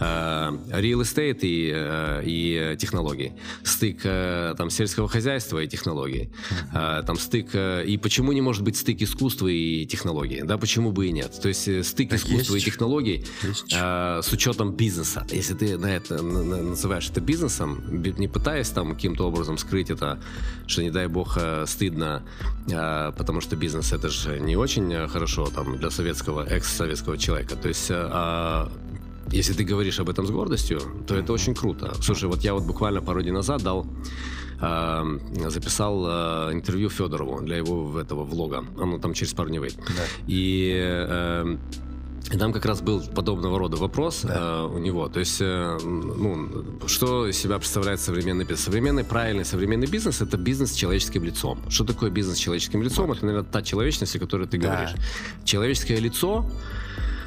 э, real estate и, э, и технологии. Стык э, там сельского хозяйства и технологий. Э, там стык э, и почему не может быть стык искусства и технологии? Да, почему бы и нет? То есть стык Так искусства есть. и технологий Есть. э, с учетом бизнеса. Если ты это на- на- называешь это бизнесом, би- не пытаясь там каким-то образом скрыть это, что не дай бог э, стыдно, э, потому что бизнес это же не очень э, хорошо там для советского экс-советского человека. То есть э, а, если ты говоришь об этом с гордостью, то это очень круто. Слушай, вот я вот буквально пару дней назад дал э, записал э, интервью Федорову для его этого влога. Оно там через пару дней выйдет. И э, и там как раз был подобного рода вопрос э, у него. То есть, э, ну, что из себя представляет современный бизнес? Современный, правильный современный бизнес – это бизнес с человеческим лицом. Что такое бизнес с человеческим лицом? Это, наверное, та человечность, о которой ты Да. говоришь. Человеческое лицо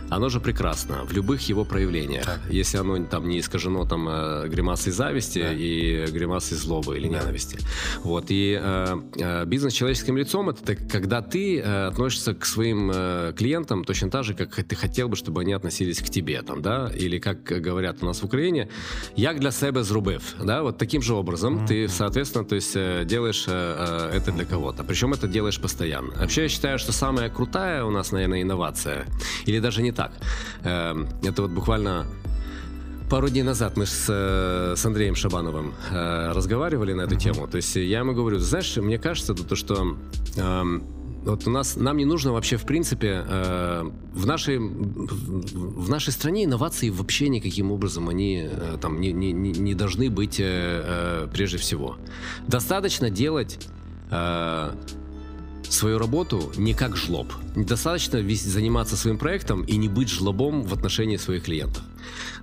оно же прекрасно в любых его проявлениях. Так. Если оно там не искажено там э, гримасой зависти Да. и гримасой злобы или ненависти. Вот. И э, э, бизнес с человеческим лицом это когда ты э, относишься к своим э, клиентам точно так же, как ты хотел бы, чтобы они относились к тебе. Там, да? Или как говорят у нас в Украине, як для себе зрубив. Да? Вот таким же образом ты, соответственно, то есть, делаешь э, это для кого-то. Причем это делаешь постоянно. Вообще я считаю, что самая крутая у нас, наверное, инновация, или даже не так. Эм, Это вот буквально Пару дней назад мы с, э, с Андреем Шабановым э, разговаривали на эту тему. То есть я ему говорю, знаешь, мне кажется, то, что эм, вот у нас нам не нужно вообще в принципе э, в нашей в, нашей стране инновации вообще никаким образом они э, там не, не, не не должны быть э, э, прежде всего. Достаточно делать э, свою работу не как жлоб. Недостаточно весь заниматься своим проектом и не быть жлобом в отношении своих клиентов.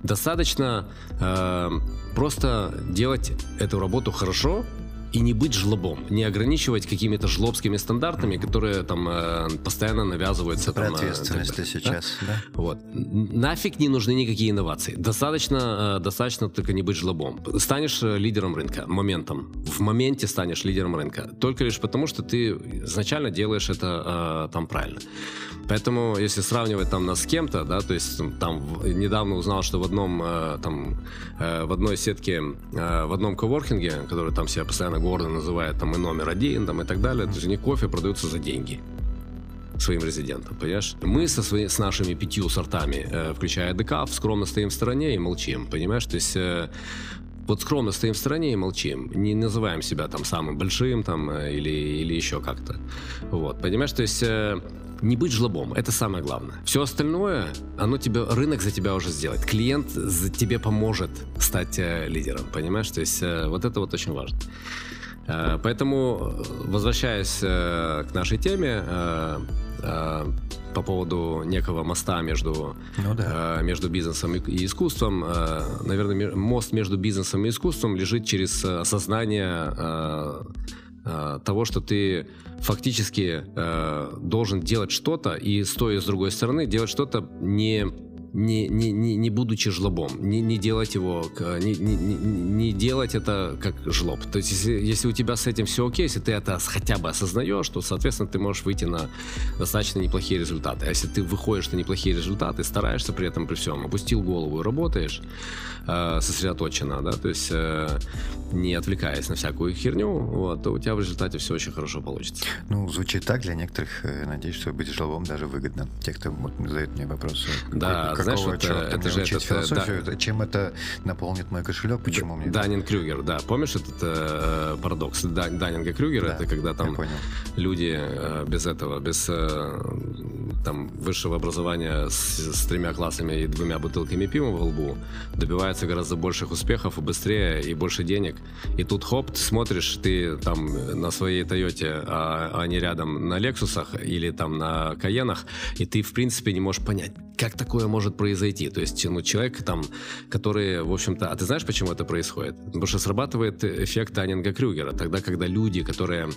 Достаточно э, просто делать эту работу хорошо и не быть жлобом, не ограничивать какими-то жлобскими стандартами, которые там э, постоянно навязываются. Про там, э, ответственность ты далее, да? сейчас, да? Вот. Нафиг не нужны никакие инновации. Достаточно, э, достаточно только не быть жлобом. Станешь э, лидером рынка моментом. В моменте станешь лидером рынка. Только лишь потому, что ты изначально делаешь это э, там правильно. Поэтому, если сравнивать там нас с кем-то, да, то есть там, недавно узнал, что в одном э, там э, в одной сетке, э, в одном коворкинге, который там себя постоянно гордо называет там и номер один, там и так далее, то есть них кофе продаются за деньги своим резидентам, понимаешь? Мы со свои, с нашими пятью сортами, э, включая декаф, скромно стоим в стороне и молчим, понимаешь? То есть э, вот скромно стоим в стороне и молчим, не называем себя там самым большим там э, или, или еще как-то. Вот, понимаешь? То есть э, не быть жлобом, это самое главное. Все остальное, оно тебе, рынок за тебя уже сделает. Клиент за тебе поможет стать э, лидером, понимаешь? То есть э, вот это вот очень важно. Э, поэтому, возвращаясь к нашей теме, по поводу некого моста между, Ну да. э, между бизнесом и, и искусством, э, наверное, мост между бизнесом и искусством лежит через осознание э, э, того, что ты фактически э, должен делать что-то и, стоя с другой стороны, делать что-то не не, не, не, не будучи жлобом, не, не делать его, не, не, не- делать это как жлоб. То есть, если, если у тебя с этим все окей, если ты это хотя бы осознаешь, то, соответственно, ты можешь выйти на достаточно неплохие результаты. А если ты выходишь на неплохие результаты, стараешься при этом при всем, опустил голову и работаешь э, сосредоточенно, да, то есть э, не отвлекаясь на всякую херню, вот, то у тебя в результате все очень хорошо получится. Ну, звучит так для некоторых. э, Надеюсь, что быть жлобом даже выгодно. Те, кто вот задают мне вопросы. Да, какого знаешь, вот, черта это мне же учить этот, э, философию? да. Это- Чем это наполнит мой кошелек? Почему мне? Данин Крюгер, да. Помнишь этот э, парадокс Да- Даннинга Крюгера? Да, это когда там люди э, без этого, без э, там высшего образования с, с тремя классами и двумя бутылками пива в лбу добиваются гораздо больших успехов и быстрее, и больше денег. И тут хоп, ты смотришь, ты там на своей Тойоте, а они рядом на Лексусах или там на Каенах, и ты в принципе не можешь понять, как такое может произойти. То есть, ну, человек там, который, в общем-то... А ты знаешь, почему это происходит? Потому что срабатывает эффект Даннинга Крюгера. Тогда, когда люди, которые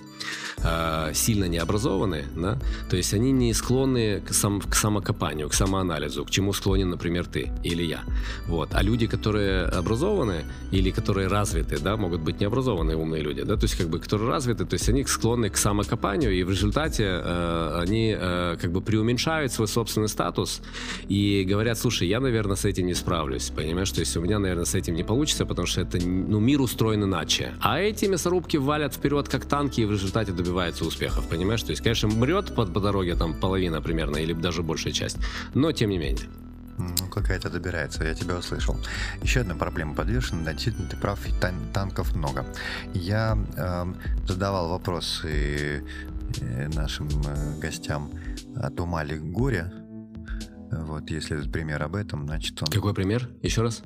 э, сильно не образованы, да, то есть они не склонны к, сам, к самокопанию, к самоанализу, к чему склонен, например, ты или я. Вот. А люди, которые образованы или которые развиты, да, могут быть необразованные умные люди, да, то есть как бы, которые развиты, то есть они склонны к самокопанию, и в результате э, они э, как бы преуменьшают свой собственный статус и говорят, слушай, я, наверное, с этим не справлюсь, понимаешь, то есть у меня, наверное, с этим не получится, потому что это, ну, мир устроен иначе. А эти мясорубки валят вперед, как танки, и в результате добиваются успехов, понимаешь, то есть, конечно, мрет по, по дороге там половина примерно, или даже большая часть, но тем не менее. Ну, какая-то добирается, я тебя услышал. Еще одна проблема подвешена, действительно, ты прав, тан- танков много. Я эм, задавал вопросы э, нашим э, гостям от ума ли горе. Вот, если этот пример об этом, значит он Какой пример? Еще раз?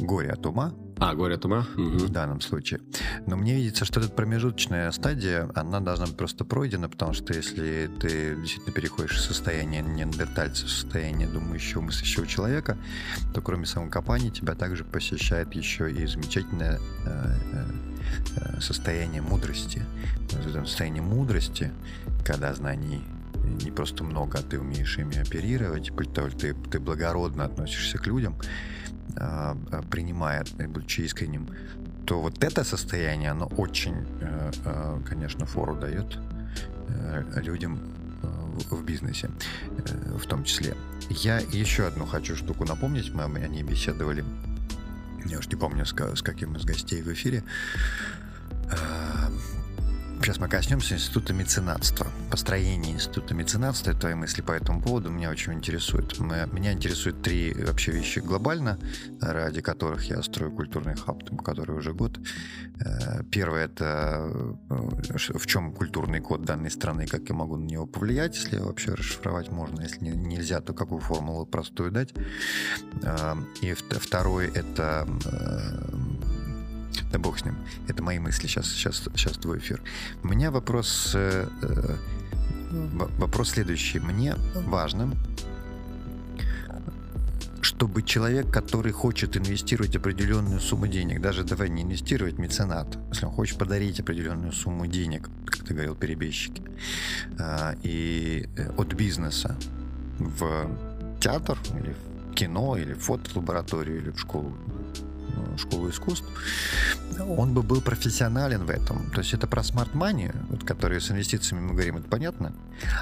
горе от ума А, горе от ума? в Мгм. данном случае. Но мне видится, что эта промежуточная стадия, она должна быть просто пройдена, потому что если ты действительно переходишь из состояния неандертальца в состояние думающего, мыслящего человека, то кроме самокопания тебя также посещает еще и замечательное э, э, э, состояние мудрости. В этом состоянии мудрости, когда знаний не просто много, а ты умеешь ими оперировать, ты, ты благородно относишься к людям, а, а, принимая, будучи искренним, то вот это состояние, оно очень, э, э, конечно, фору дает э, людям в- бизнесе в том числе. Я еще одну хочу штуку напомнить, мы о ней беседовали, я уж не помню, с каким из гостей в эфире. Э, Сейчас мы коснемся института меценатства. Построение института меценатства, твои мысли по этому поводу меня очень интересуют. М- Меня интересуют три вообще вещи глобально, ради которых я строю культурный хаб, который уже год. Э, Первое это э, в чем культурный код данной страны, как я могу на него повлиять, если вообще расшифровать можно, если не- нельзя, то какую формулу простую дать. Э, И вт- второй это э, да бог с ним. Это мои мысли. Сейчас, сейчас, сейчас твой эфир. У меня вопрос, э, э, вопрос следующий. Мне важно, чтобы человек, который хочет инвестировать определенную сумму денег, даже давай не инвестировать, меценат, если он хочет подарить определенную сумму денег, как ты говорил, перебежчики, э, и э, от бизнеса в театр или в кино, или в фотолабораторию, или в школу школу искусств, он бы был профессионален в этом. То есть это про смарт money, вот, которые с инвестициями мы говорим, это понятно.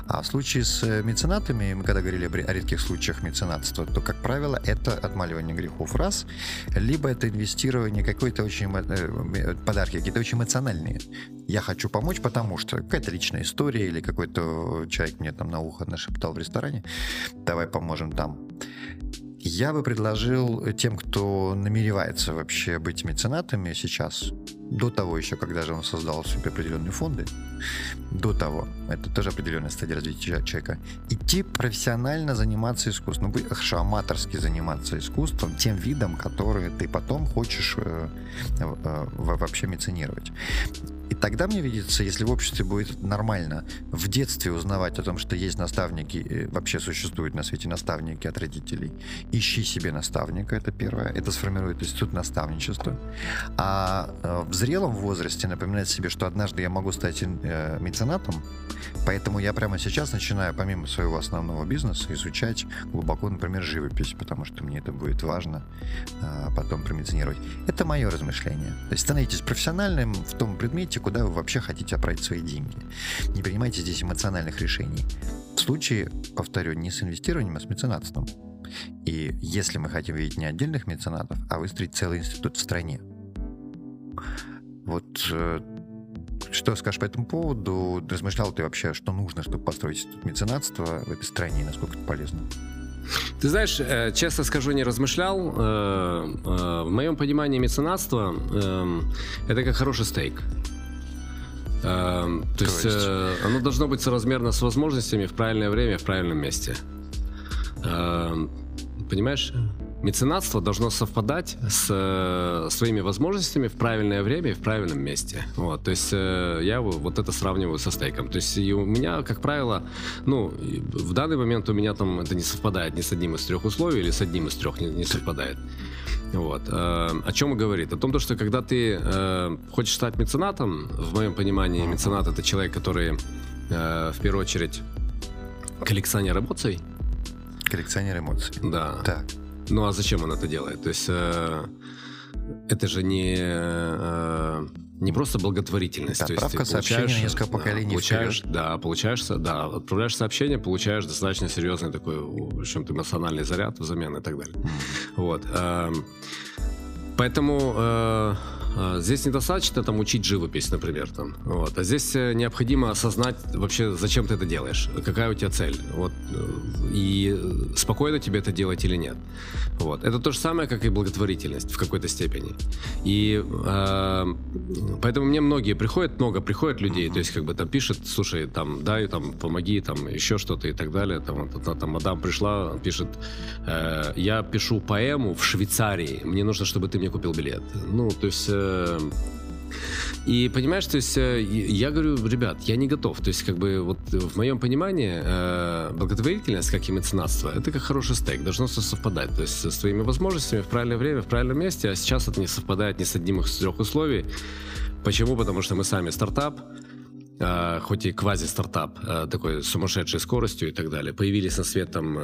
А в случае с э, меценатами, мы когда говорили о редких случаях меценатства, то, как правило, это отмаливание грехов раз, либо это инвестирование какой-то очень э, подарки, какие-то очень эмоциональные. Я хочу помочь, потому что какая-то личная история или какой-то человек мне там на ухо нашептал в ресторане, давай поможем там. Я бы предложил тем, кто намеревается вообще быть меценатами сейчас, до того еще, когда же он создал себе определенные фонды, до того, это тоже определенная стадия развития человека, идти профессионально заниматься искусством, ну, хорошо, аматорски заниматься искусством, тем видом, который ты потом хочешь э, э, вообще меценировать. И тогда мне видится, если в обществе будет нормально в детстве узнавать о том, что есть наставники, вообще существуют на свете наставники от родителей, ищи себе наставника, это первое, это сформирует институт наставничества. А э, в зрелом возрасте напоминать себе, что однажды я могу стать э, меценатом, поэтому я прямо сейчас начинаю, помимо своего основного бизнеса, изучать глубоко, например, живопись, потому что мне это будет важно потом промеценировать. Это мое размышление. То есть становитесь профессиональным в том предмете, думайте, куда вы вообще хотите отправить свои деньги. Не принимайте здесь эмоциональных решений. В случае, повторю, не с инвестированием, а с меценатством. И если мы хотим видеть не отдельных меценатов, а выстроить целый институт в стране. Вот э, что скажешь по этому поводу? Размышлял ты вообще, что нужно, чтобы построить институт меценатства в этой стране, и насколько это полезно? Ты знаешь, э, честно скажу, не размышлял. Э, в моем понимании меценатство эм, это как хороший стейк. Эм, то, то есть, есть э, оно должно быть соразмерно с возможностями в правильное время, в правильном месте. Эм, понимаешь? Меценатство должно совпадать с э, своими возможностями в правильное время и в правильном месте. Вот, то есть э, я вот это сравниваю со стейком. То есть и у меня, как правило, ну, в данный момент у меня там это не совпадает ни с одним из трех условий или с одним из трех не, не совпадает. Вот. Э, о чем и говорит? О том, что когда ты э, хочешь стать меценатом, в моем понимании меценат это человек, который э, в первую очередь коллекционер эмоций. Коллекционер эмоций. Да. Так. Ну а зачем он это делает? То есть это же не э, не просто благотворительность. Да, то есть ты получаешь, несколько поколений да, получаешь, вперед. да, получаешь, да, отправляешь сообщение, получаешь достаточно серьезный такой, в общем-то, эмоциональный заряд взамен и так далее. Вот. Э, поэтому э, здесь недостаточно там учить живопись, например, там, вот, а здесь э, необходимо осознать вообще, зачем ты это делаешь, какая у тебя цель, вот, э, и спокойно тебе это делать или нет. Вот. Это то же самое, как и благотворительность в какой-то степени. И э, поэтому мне многие приходят, много приходят людей, то есть как бы там пишет, слушай, там, дай, там, помоги, там, еще что-то и так далее. Там, там, там мадам пришла, пишет, э, я пишу поэму в Швейцарии, мне нужно, чтобы ты мне купил билет. Ну, то есть э, и понимаешь, то есть э, я говорю, ребят, я не готов. То есть как бы вот в моем понимании э, благотворительность, как и меценатство, это как хороший стейк, должно все совпадать. То есть с твоими возможностями в правильное время, в правильном месте, а сейчас это не совпадает ни с одним из трех условий. Почему? Потому что мы сами стартап, э, хоть и квази-стартап, такой сумасшедшей скоростью и так далее, появились на свет там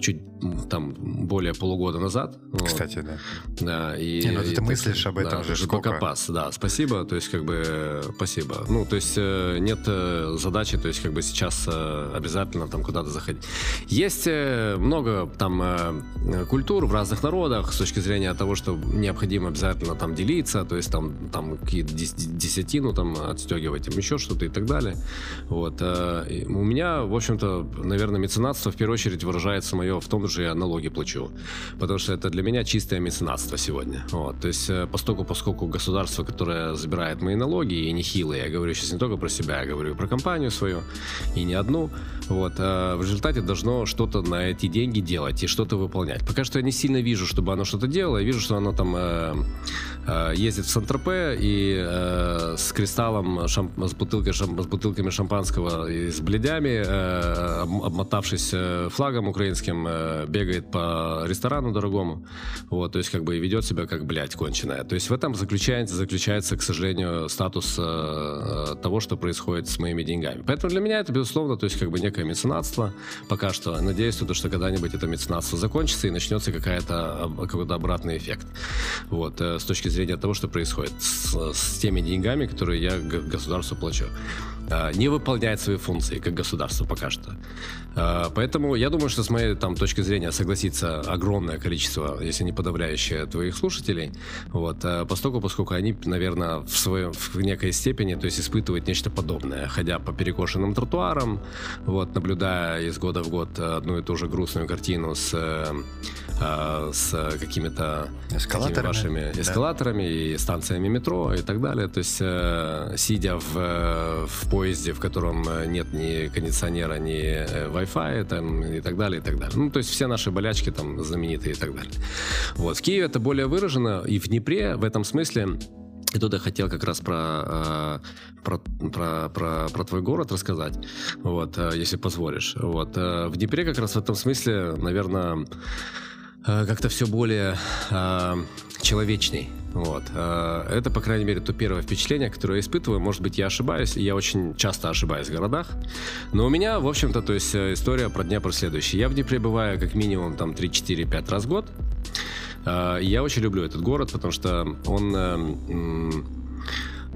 чуть там более полугода назад. Кстати, да. Да, и, Не, ну и ты мыслишь об этом да, же сколько? Пас, да, спасибо, то есть как бы спасибо. Ну, то есть э, нет э, задачи, то есть как бы сейчас э, обязательно там куда-то заходить. Есть много там культур в разных народах с точки зрения того, что необходимо обязательно там делиться, то есть там, там какие-то десятину там отстегивать, им еще что-то и так далее. Вот. У меня, в общем-то, наверное, меценатство в первую очередь выражается мое в том же я налоги плачу. Потому что это для меня чистое меценатство сегодня. Вот. То есть, э, поскольку, поскольку государство, которое забирает мои налоги, и нехилые, я говорю сейчас не только про себя, я говорю про компанию свою, и не одну, вот, а в результате должно что-то на эти деньги делать и что-то выполнять. Пока что я не сильно вижу, чтобы оно что-то делало. Я вижу, что оно там э, э, ездит в Сан-Тропе и э, с кристаллом, шамп... с, бутылкой, шам... с бутылками шампанского и с бледями, э, обмотавшись э, флагом украинским, э, бегает по ресторану дорогому. Вот, то есть как бы и ведет себя как, блядь, конченая. То есть в этом заключается, заключается к сожалению, статус э, того, что происходит с моими деньгами. Поэтому для меня это, безусловно, то есть как бы некое меценатство пока что. Надеюсь, то, что когда-нибудь это меценатство закончится и начнется какая-то, какой-то обратный эффект. Вот, э, с точки зрения того, что происходит с, с теми деньгами, которые я государству плачу. Э, не выполняет свои функции как государство пока что. Э, поэтому я думаю, что с моей там, точки зрения согласится огромное количество, если не подавляющее, твоих слушателей. Вот, э, поскольку, поскольку они, наверное, в, своем, в некой степени то есть испытывают нечто подобное, ходя по перекошенным тротуарам, вот, наблюдая из года в год одну и ту же грустную картину с э, с какими-то эскалаторами, вашими да. эскалаторами и станциями метро и так далее. То есть, э, сидя в, э, в поезде, в котором нет ни кондиционера, ни э, Wi-Fi там, и так далее, и так далее. Ну, то есть все наши болячки там знаменитые и так далее. Вот. В Киеве это более выражено, и в Днепре в этом смысле и тут я хотел как раз про, про, про, про, про твой город рассказать, вот, если позволишь. Вот. В Днепре как раз в этом смысле, наверное, Э, как-то все более э, человечней. Вот. Э, это, по крайней мере, то первое впечатление, которое я испытываю. Может быть, я ошибаюсь, и я очень часто ошибаюсь в городах. Но у меня, в общем-то, то есть э, история про Днепр следующая. Я в Днепре бываю как минимум там 3-4-5 раз в год. Я очень люблю этот город, потому что он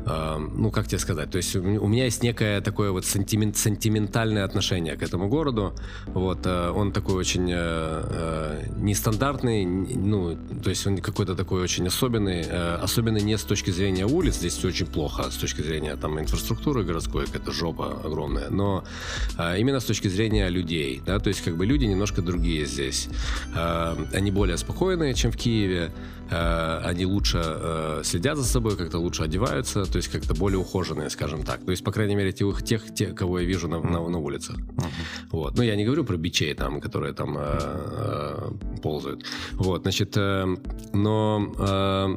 ну, как тебе сказать, то есть у меня есть некое такое вот сантимент, сентиментальное отношение к этому городу, вот, э, он такой очень э, э, нестандартный, ну, то есть он какой-то такой очень особенный, особенно не с точки зрения улиц, здесь все очень плохо, а с точки зрения там инфраструктуры городской, какая-то жопа огромная, но именно с точки зрения людей, да, то есть как бы люди немножко другие здесь, они более спокойные, чем в Киеве, они лучше следят за собой, как-то лучше одеваются, то есть как-то более ухоженные, скажем так. То есть, по крайней мере, тех, тех, тех кого я вижу на, на, на улицах. Uh-huh. Вот. Ну, я не говорю про бичей там, которые там э, э, ползают. Вот, значит, э, но... Э,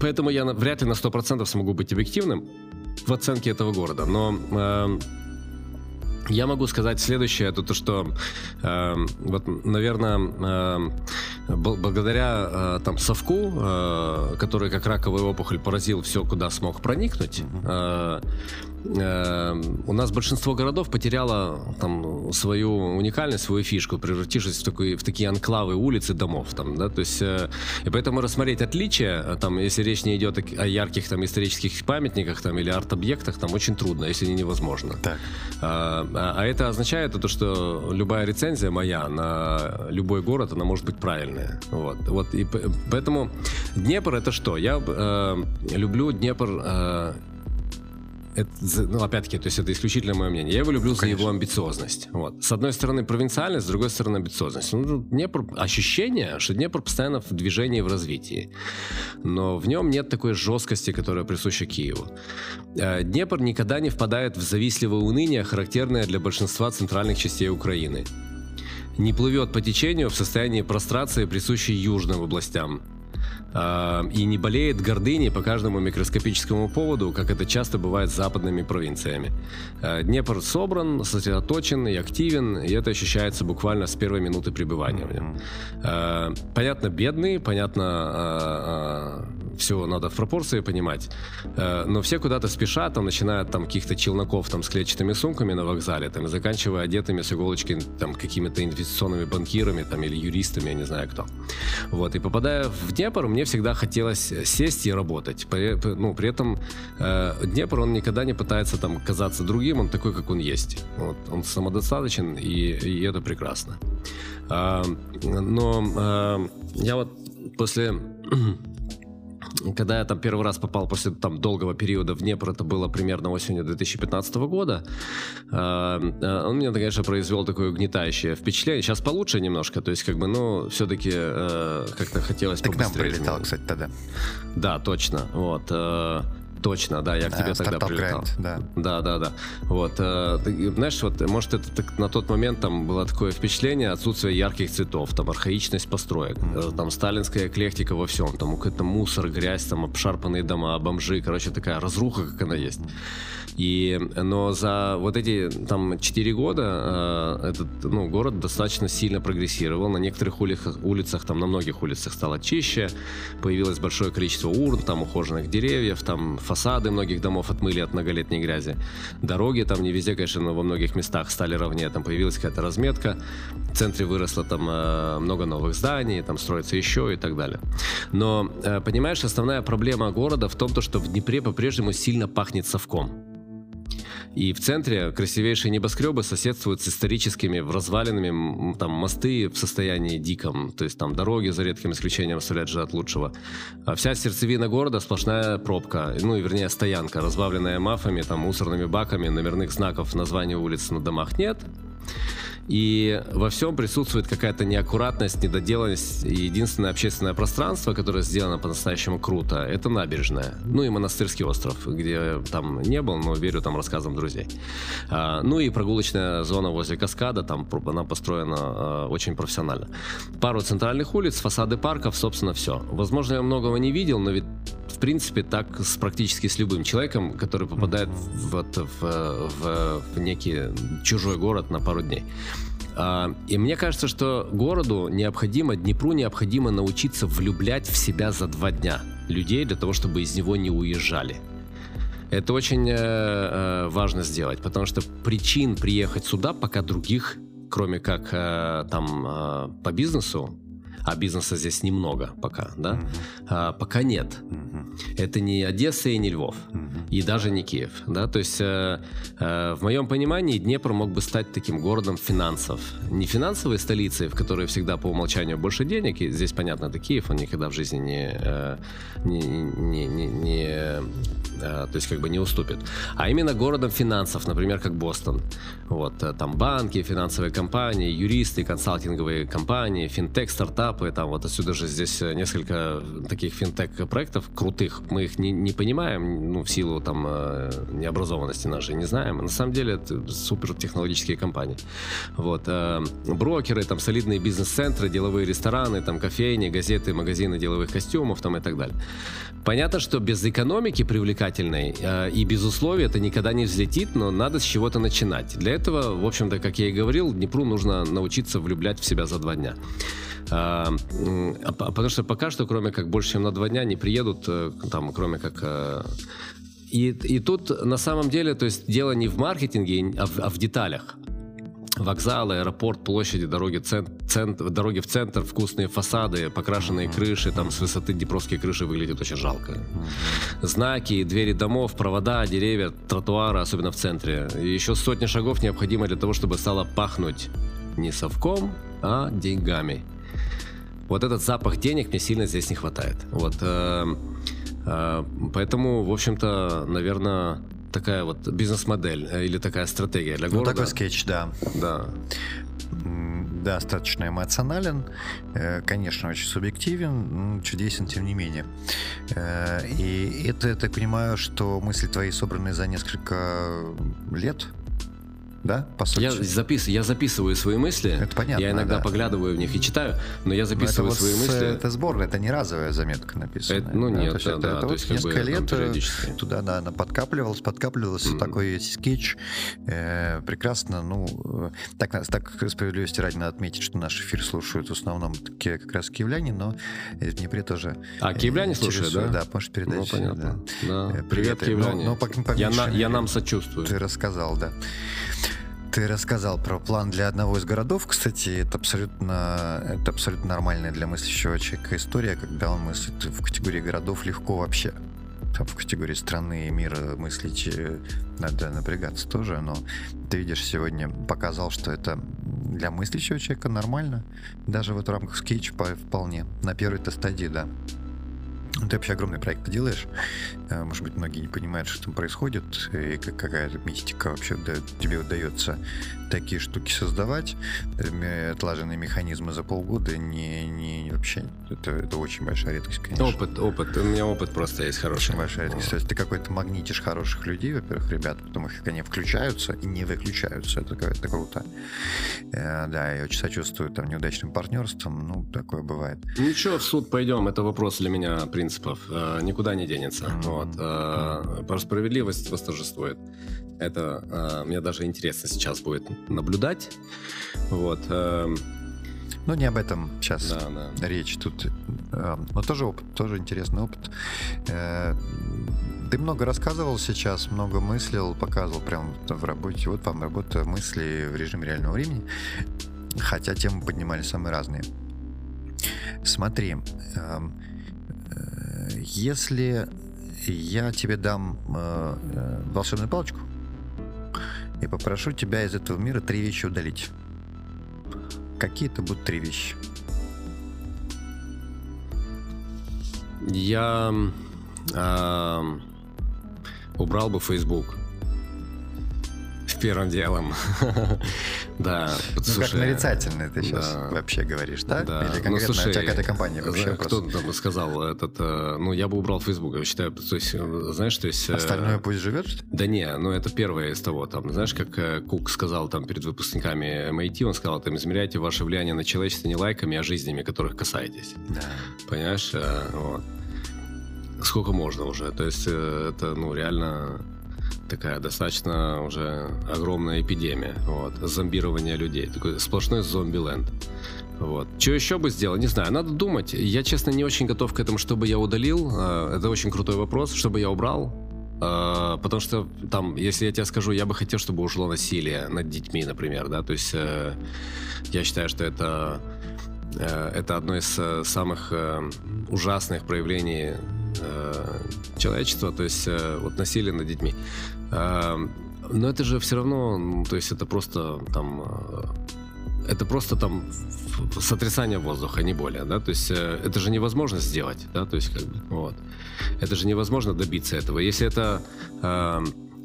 поэтому я вряд ли на 100% смогу быть объективным в оценке этого города. Но... Э, я могу сказать следующее, это то, что э, вот, наверное, э, благодаря э, там совку, э, который как раковая опухоль поразил все, куда смог проникнуть, э, у нас большинство городов потеряло там свою уникальность, свою фишку, превратившись в, такой, в такие анклавы улиц и домов, там, да, то есть, и поэтому рассмотреть отличия, там, если речь не идет о ярких там исторических памятниках, там, или арт-объектах, там, очень трудно, если не невозможно. Так. А, а, это означает то, что любая рецензия моя на любой город, она может быть правильная, вот, вот, и поэтому Днепр это что? Я э, люблю Днепр э, это, ну, опять-таки, то есть это исключительно мое мнение. Я его люблю Конечно. за его амбициозность. Вот. С одной стороны провинциальность, с другой стороны амбициозность. Ну, Днепр, ощущение, что Днепр постоянно в движении, в развитии. Но в нем нет такой жесткости, которая присуща Киеву. Э, Днепр никогда не впадает в завистливое уныние, характерное для большинства центральных частей Украины. Не плывет по течению в состоянии прострации, присущей южным областям э, и не болеет гордыней по каждому микроскопическому поводу, как это часто бывает с западными провинциями. Э, Днепр собран, сосредоточен и активен, и это ощущается буквально с первой минуты пребывания в нем. Э, понятно, бедный, понятно, э, э, все надо в пропорции понимать, э, но все куда-то спешат, там, начиная там каких-то челноков там, с клетчатыми сумками на вокзале, там, заканчивая одетыми с иголочки там, какими-то инвестиционными банкирами там, или юристами, я не знаю кто. Вот, и попадая в Днепр, мне всегда хотелось сесть и работать. При, ну, при этом э, Днепр, он никогда не пытается там казаться другим, он такой, как он есть. Вот, он самодостаточен, и, и это прекрасно. А, но а, я вот после когда я там первый раз попал после там долгого периода в Днепр, это было примерно осенью 2015 года, э, он мне, конечно, произвел такое угнетающее впечатление. Сейчас получше немножко, то есть как бы, ну, все-таки э, как-то хотелось Ты к нам прилетал, кстати, тогда. Да, точно. Вот. Э, Точно, да, я к тебе тогда прилетал. Grind, да. да, да, да. Вот, э, ты, знаешь, вот, может, это так, на тот момент там было такое впечатление отсутствие ярких цветов, там архаичность построек, mm-hmm. там сталинская эклектика во всем, там какой-то мусор, грязь, там обшарпанные дома, бомжи, короче, такая разруха, как она есть. И, но за вот эти там 4 года э, этот ну, город достаточно сильно прогрессировал. На некоторых улицах, улицах, там на многих улицах стало чище, появилось большое количество урн, там ухоженных деревьев, там фасады многих домов отмыли от многолетней грязи. Дороги там не везде, конечно, но во многих местах стали ровнее, там появилась какая-то разметка, в центре выросло там э, много новых зданий, там строится еще и так далее. Но, э, понимаешь, основная проблема города в том, то, что в Днепре по-прежнему сильно пахнет совком. И в центре красивейшие небоскребы соседствуют с историческими развалинами, там мосты в состоянии диком, то есть там дороги за редким исключением оставляют же от лучшего. А вся сердцевина города сплошная пробка, ну и вернее стоянка, разбавленная мафами, там мусорными баками, номерных знаков, названия улиц на домах нет. И во всем присутствует какая-то неаккуратность, недоделанность. И единственное общественное пространство, которое сделано по-настоящему круто, это набережная. Ну и монастырский остров, где там не был, но верю там рассказам друзей. А, ну и прогулочная зона возле каскада, там она построена а, очень профессионально. Пару центральных улиц, фасады парков, собственно, все. Возможно, я многого не видел, но ведь в принципе так с практически с любым человеком, который попадает в, в, в, в некий чужой город на пару дней. А, и мне кажется, что городу необходимо, Днепру необходимо научиться влюблять в себя за два дня людей для того, чтобы из него не уезжали. Это очень э, э, важно сделать, потому что причин приехать сюда пока других, кроме как э, там э, по бизнесу, а бизнеса здесь немного пока, да, mm-hmm. а, пока нет. Mm-hmm. Это не Одесса и не Львов, mm-hmm. и даже не Киев, да, то есть э, э, в моем понимании Днепр мог бы стать таким городом финансов, не финансовой столицей, в которой всегда по умолчанию больше денег, и здесь понятно, это Киев, он никогда в жизни не, э, не, не, не, не э, то есть как бы не уступит, а именно городом финансов, например, как Бостон, вот э, там банки, финансовые компании, юристы, консалтинговые компании, финтех, стартап стартапы, там вот отсюда же здесь э, несколько таких финтех-проектов крутых. Мы их не, не понимаем, ну, в силу там э, необразованности нашей, не знаем. На самом деле это супер технологические компании. Вот. Э, брокеры, там солидные бизнес-центры, деловые рестораны, там кофейни, газеты, магазины деловых костюмов там и так далее. Понятно, что без экономики привлекательной и без условий это никогда не взлетит, но надо с чего-то начинать. Для этого, в общем-то, как я и говорил, Днепру нужно научиться влюблять в себя за два дня. А, а, потому что пока что, кроме как больше, чем на два дня, не приедут, э, там, кроме как э, и, и тут на самом деле, то есть дело не в маркетинге, а в, а в деталях. Вокзалы, аэропорт, площади, дороги, цент, цент, дороги в центр, вкусные фасады, покрашенные крыши, там с высоты Днепровские крыши выглядят очень жалко. Знаки, двери домов, провода, деревья, тротуары, особенно в центре. И еще сотни шагов необходимо для того, чтобы стало пахнуть не совком, а деньгами. Вот этот запах денег мне сильно здесь не хватает. Вот, э, э, поэтому, в общем-то, наверное, такая вот бизнес-модель э, или такая стратегия для города. Ну, такой скетч, да. Да. Достаточно эмоционален, конечно, очень субъективен, чудесен, тем не менее. И это, я так понимаю, что мысли твои собраны за несколько лет, да, по сути? Я, запис, я записываю свои мысли. Это понятно. Я иногда да. поглядываю в них и читаю, но я записываю но свои мысли. Это сборная, это не разовая заметка написана. Это, ну да, нет, то есть да, это, да, это то вот есть несколько бы, лет э, туда, да, она подкапливалась, подкапливалась, mm-hmm. такой скетч. Э, прекрасно, ну, э, так, так справедливости ради надо отметить, что наш эфир слушают в основном такие как раз киевляне, но в Днепре тоже. А, киевляне слушают, да? Да, может, передача. Ну, понятно. Да. Да. Привет, Привет киевляне. Но, но, по, по я, на, я нам сочувствую. Ты рассказал, да. Ты рассказал про план для одного из городов. Кстати, это абсолютно, это абсолютно нормальная для мыслящего человека история, когда он мыслит в категории городов легко вообще. Там в категории страны и мира мыслить э, надо напрягаться тоже, но ты видишь, сегодня показал, что это для мыслящего человека нормально. Даже вот в рамках скетча вполне. На первой-то стадии, да. Ты вообще огромный проект делаешь. Э, может быть, многие не понимают, что там происходит, и какая-то мистика вообще тебе удается такие штуки создавать. Э, отлаженные механизмы за полгода не, не вообще. Это, это очень большая редкость, конечно. Опыт, опыт. У меня опыт просто есть хороший. Очень большая редкость. То есть ты какой-то магнитишь хороших людей, во-первых, ребят, потом их они включаются и не выключаются. Это, это круто. Э, да, я очень сочувствую там неудачным партнерством. Ну, такое бывает. Ничего, в суд пойдем. Это вопрос для меня принципов. Э, никуда не денется. Вот. Э, про справедливость восторжествует. Это э, мне даже интересно сейчас будет наблюдать. Вот. Ну, не об этом сейчас да, да. речь тут. Но тоже опыт, тоже интересный опыт. Ты много рассказывал сейчас, много мыслил, показывал прямо в работе. Вот вам работа мысли в режиме реального времени. Хотя темы поднимали самые разные. Смотри, эм, если я тебе дам э, волшебную палочку, и попрошу тебя из этого мира три вещи удалить. Какие это будут три вещи? Я э, убрал бы Facebook первым делом. да. Ну, как нарицательный ты сейчас вообще говоришь, да? Да. Или Ну, конкретно слушай, у тебя какая-то компания вообще? Кто там сказал этот... э, Ну, я бы убрал Facebook, я считаю, то есть, э, знаешь, то есть... э, Остальное пусть живет? Да не, ну это первое из того, там, знаешь, как Кук сказал там перед выпускниками MIT, он сказал, там, измеряйте ваше влияние на человечество не лайками, а жизнями, которых касаетесь. Да. Понимаешь? Вот. Сколько можно уже? То есть это, ну, реально такая достаточно уже огромная эпидемия. Вот. Зомбирование людей. Такой сплошной зомби-ленд. Вот. Что еще бы сделал? Не знаю. Надо думать. Я, честно, не очень готов к этому, чтобы я удалил. Э, Это очень крутой вопрос. Чтобы я убрал. Э, Потому что там, если я тебе скажу, я бы хотел, чтобы ушло насилие над детьми, например, да, то есть э, я считаю, что это это одно из самых ужасных проявлений э, человечества, то есть э, вот насилие над детьми. Э, Но это же все равно, то есть это просто там, э, это просто там сотрясание воздуха, не более, да, то есть это же невозможно сделать, да, то есть как бы, вот. Это же невозможно добиться этого. Если это,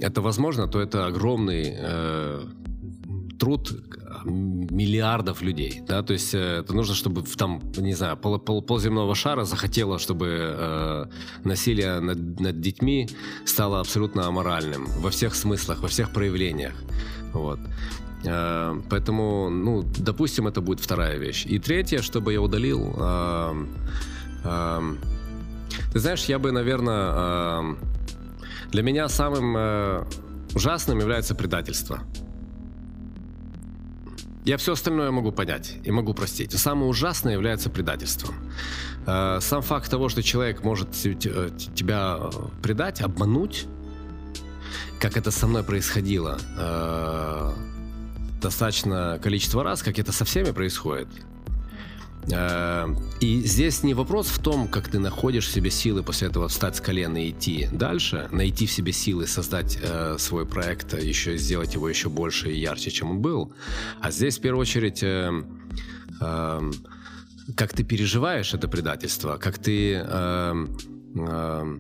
это возможно, то это огромный труд миллиардов людей, да, то есть э, это нужно, чтобы там, не знаю, пол, пол, полземного шара захотело, чтобы э, насилие над, над детьми стало абсолютно аморальным во всех смыслах, во всех проявлениях, вот. Э, Поэтому, ну, допустим, это будет вторая вещь. И третье, чтобы я удалил, э, э, ты знаешь, я бы, наверное, э, для меня самым э, ужасным является предательство. Я все остальное могу понять и могу простить. Самое ужасное является предательством. Э, Сам факт того, что человек может те- тебя э, предать, обмануть, как это со мной происходило э, достаточно количество раз, как это со всеми происходит. Э, И здесь не вопрос в том, как ты находишь в себе силы после этого встать с колена и идти дальше, найти в себе силы создать э, свой проект, а еще сделать его еще больше и ярче, чем он был. А здесь в первую очередь э, э, как ты переживаешь это предательство, как ты э, э,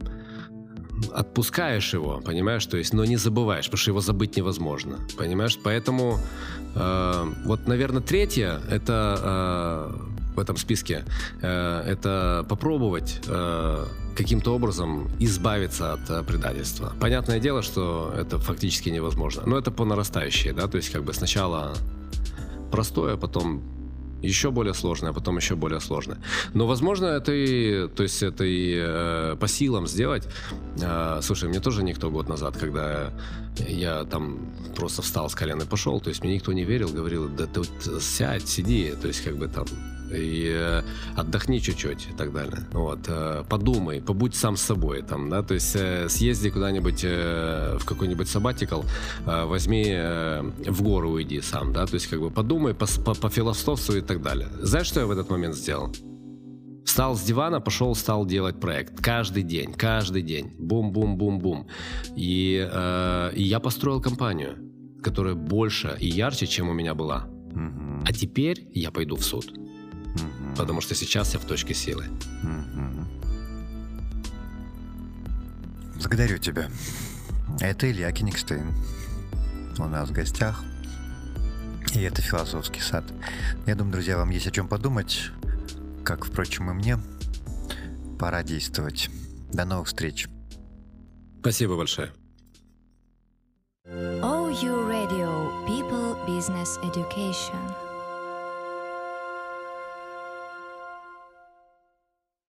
отпускаешь его, понимаешь, то есть, но не забываешь, потому что его забыть невозможно, понимаешь, поэтому э, вот, наверное, третье это э, в этом списке, э, это попробовать э, каким-то образом избавиться от э, предательства. Понятное дело, что это фактически невозможно, но это по нарастающей, да, то есть как бы сначала простое, потом еще более сложное, потом еще более сложное. Но, возможно, это и, то есть это и э, по силам сделать. Э, слушай, мне тоже никто год назад, когда я там просто встал с колена и пошел, то есть мне никто не верил, говорил, да ты вот сядь, сиди, то есть как бы там и э, отдохни чуть-чуть и так далее. Вот, э, подумай, побудь сам с собой там, да, то есть э, съезди куда-нибудь в какой-нибудь сабатикл, э, возьми в гору уйди сам, да, то есть как бы подумай, по- пофилософствуй и так далее. Знаешь, что я в этот момент сделал? Встал с дивана, пошел, стал делать проект. Каждый день, каждый день. Бум-бум-бум-бум. И, э, и я построил компанию, которая больше и ярче, чем у меня была. Мгм. А теперь я пойду в суд. Потому что сейчас я в точке силы. Благодарю тебя. Это Илья Кенигштейн. У нас в гостях. И это философский сад. Я думаю, друзья, вам есть о чем подумать, как, впрочем, и мне. Пора действовать. До новых встреч. Спасибо большое. OU Radio People Business Education.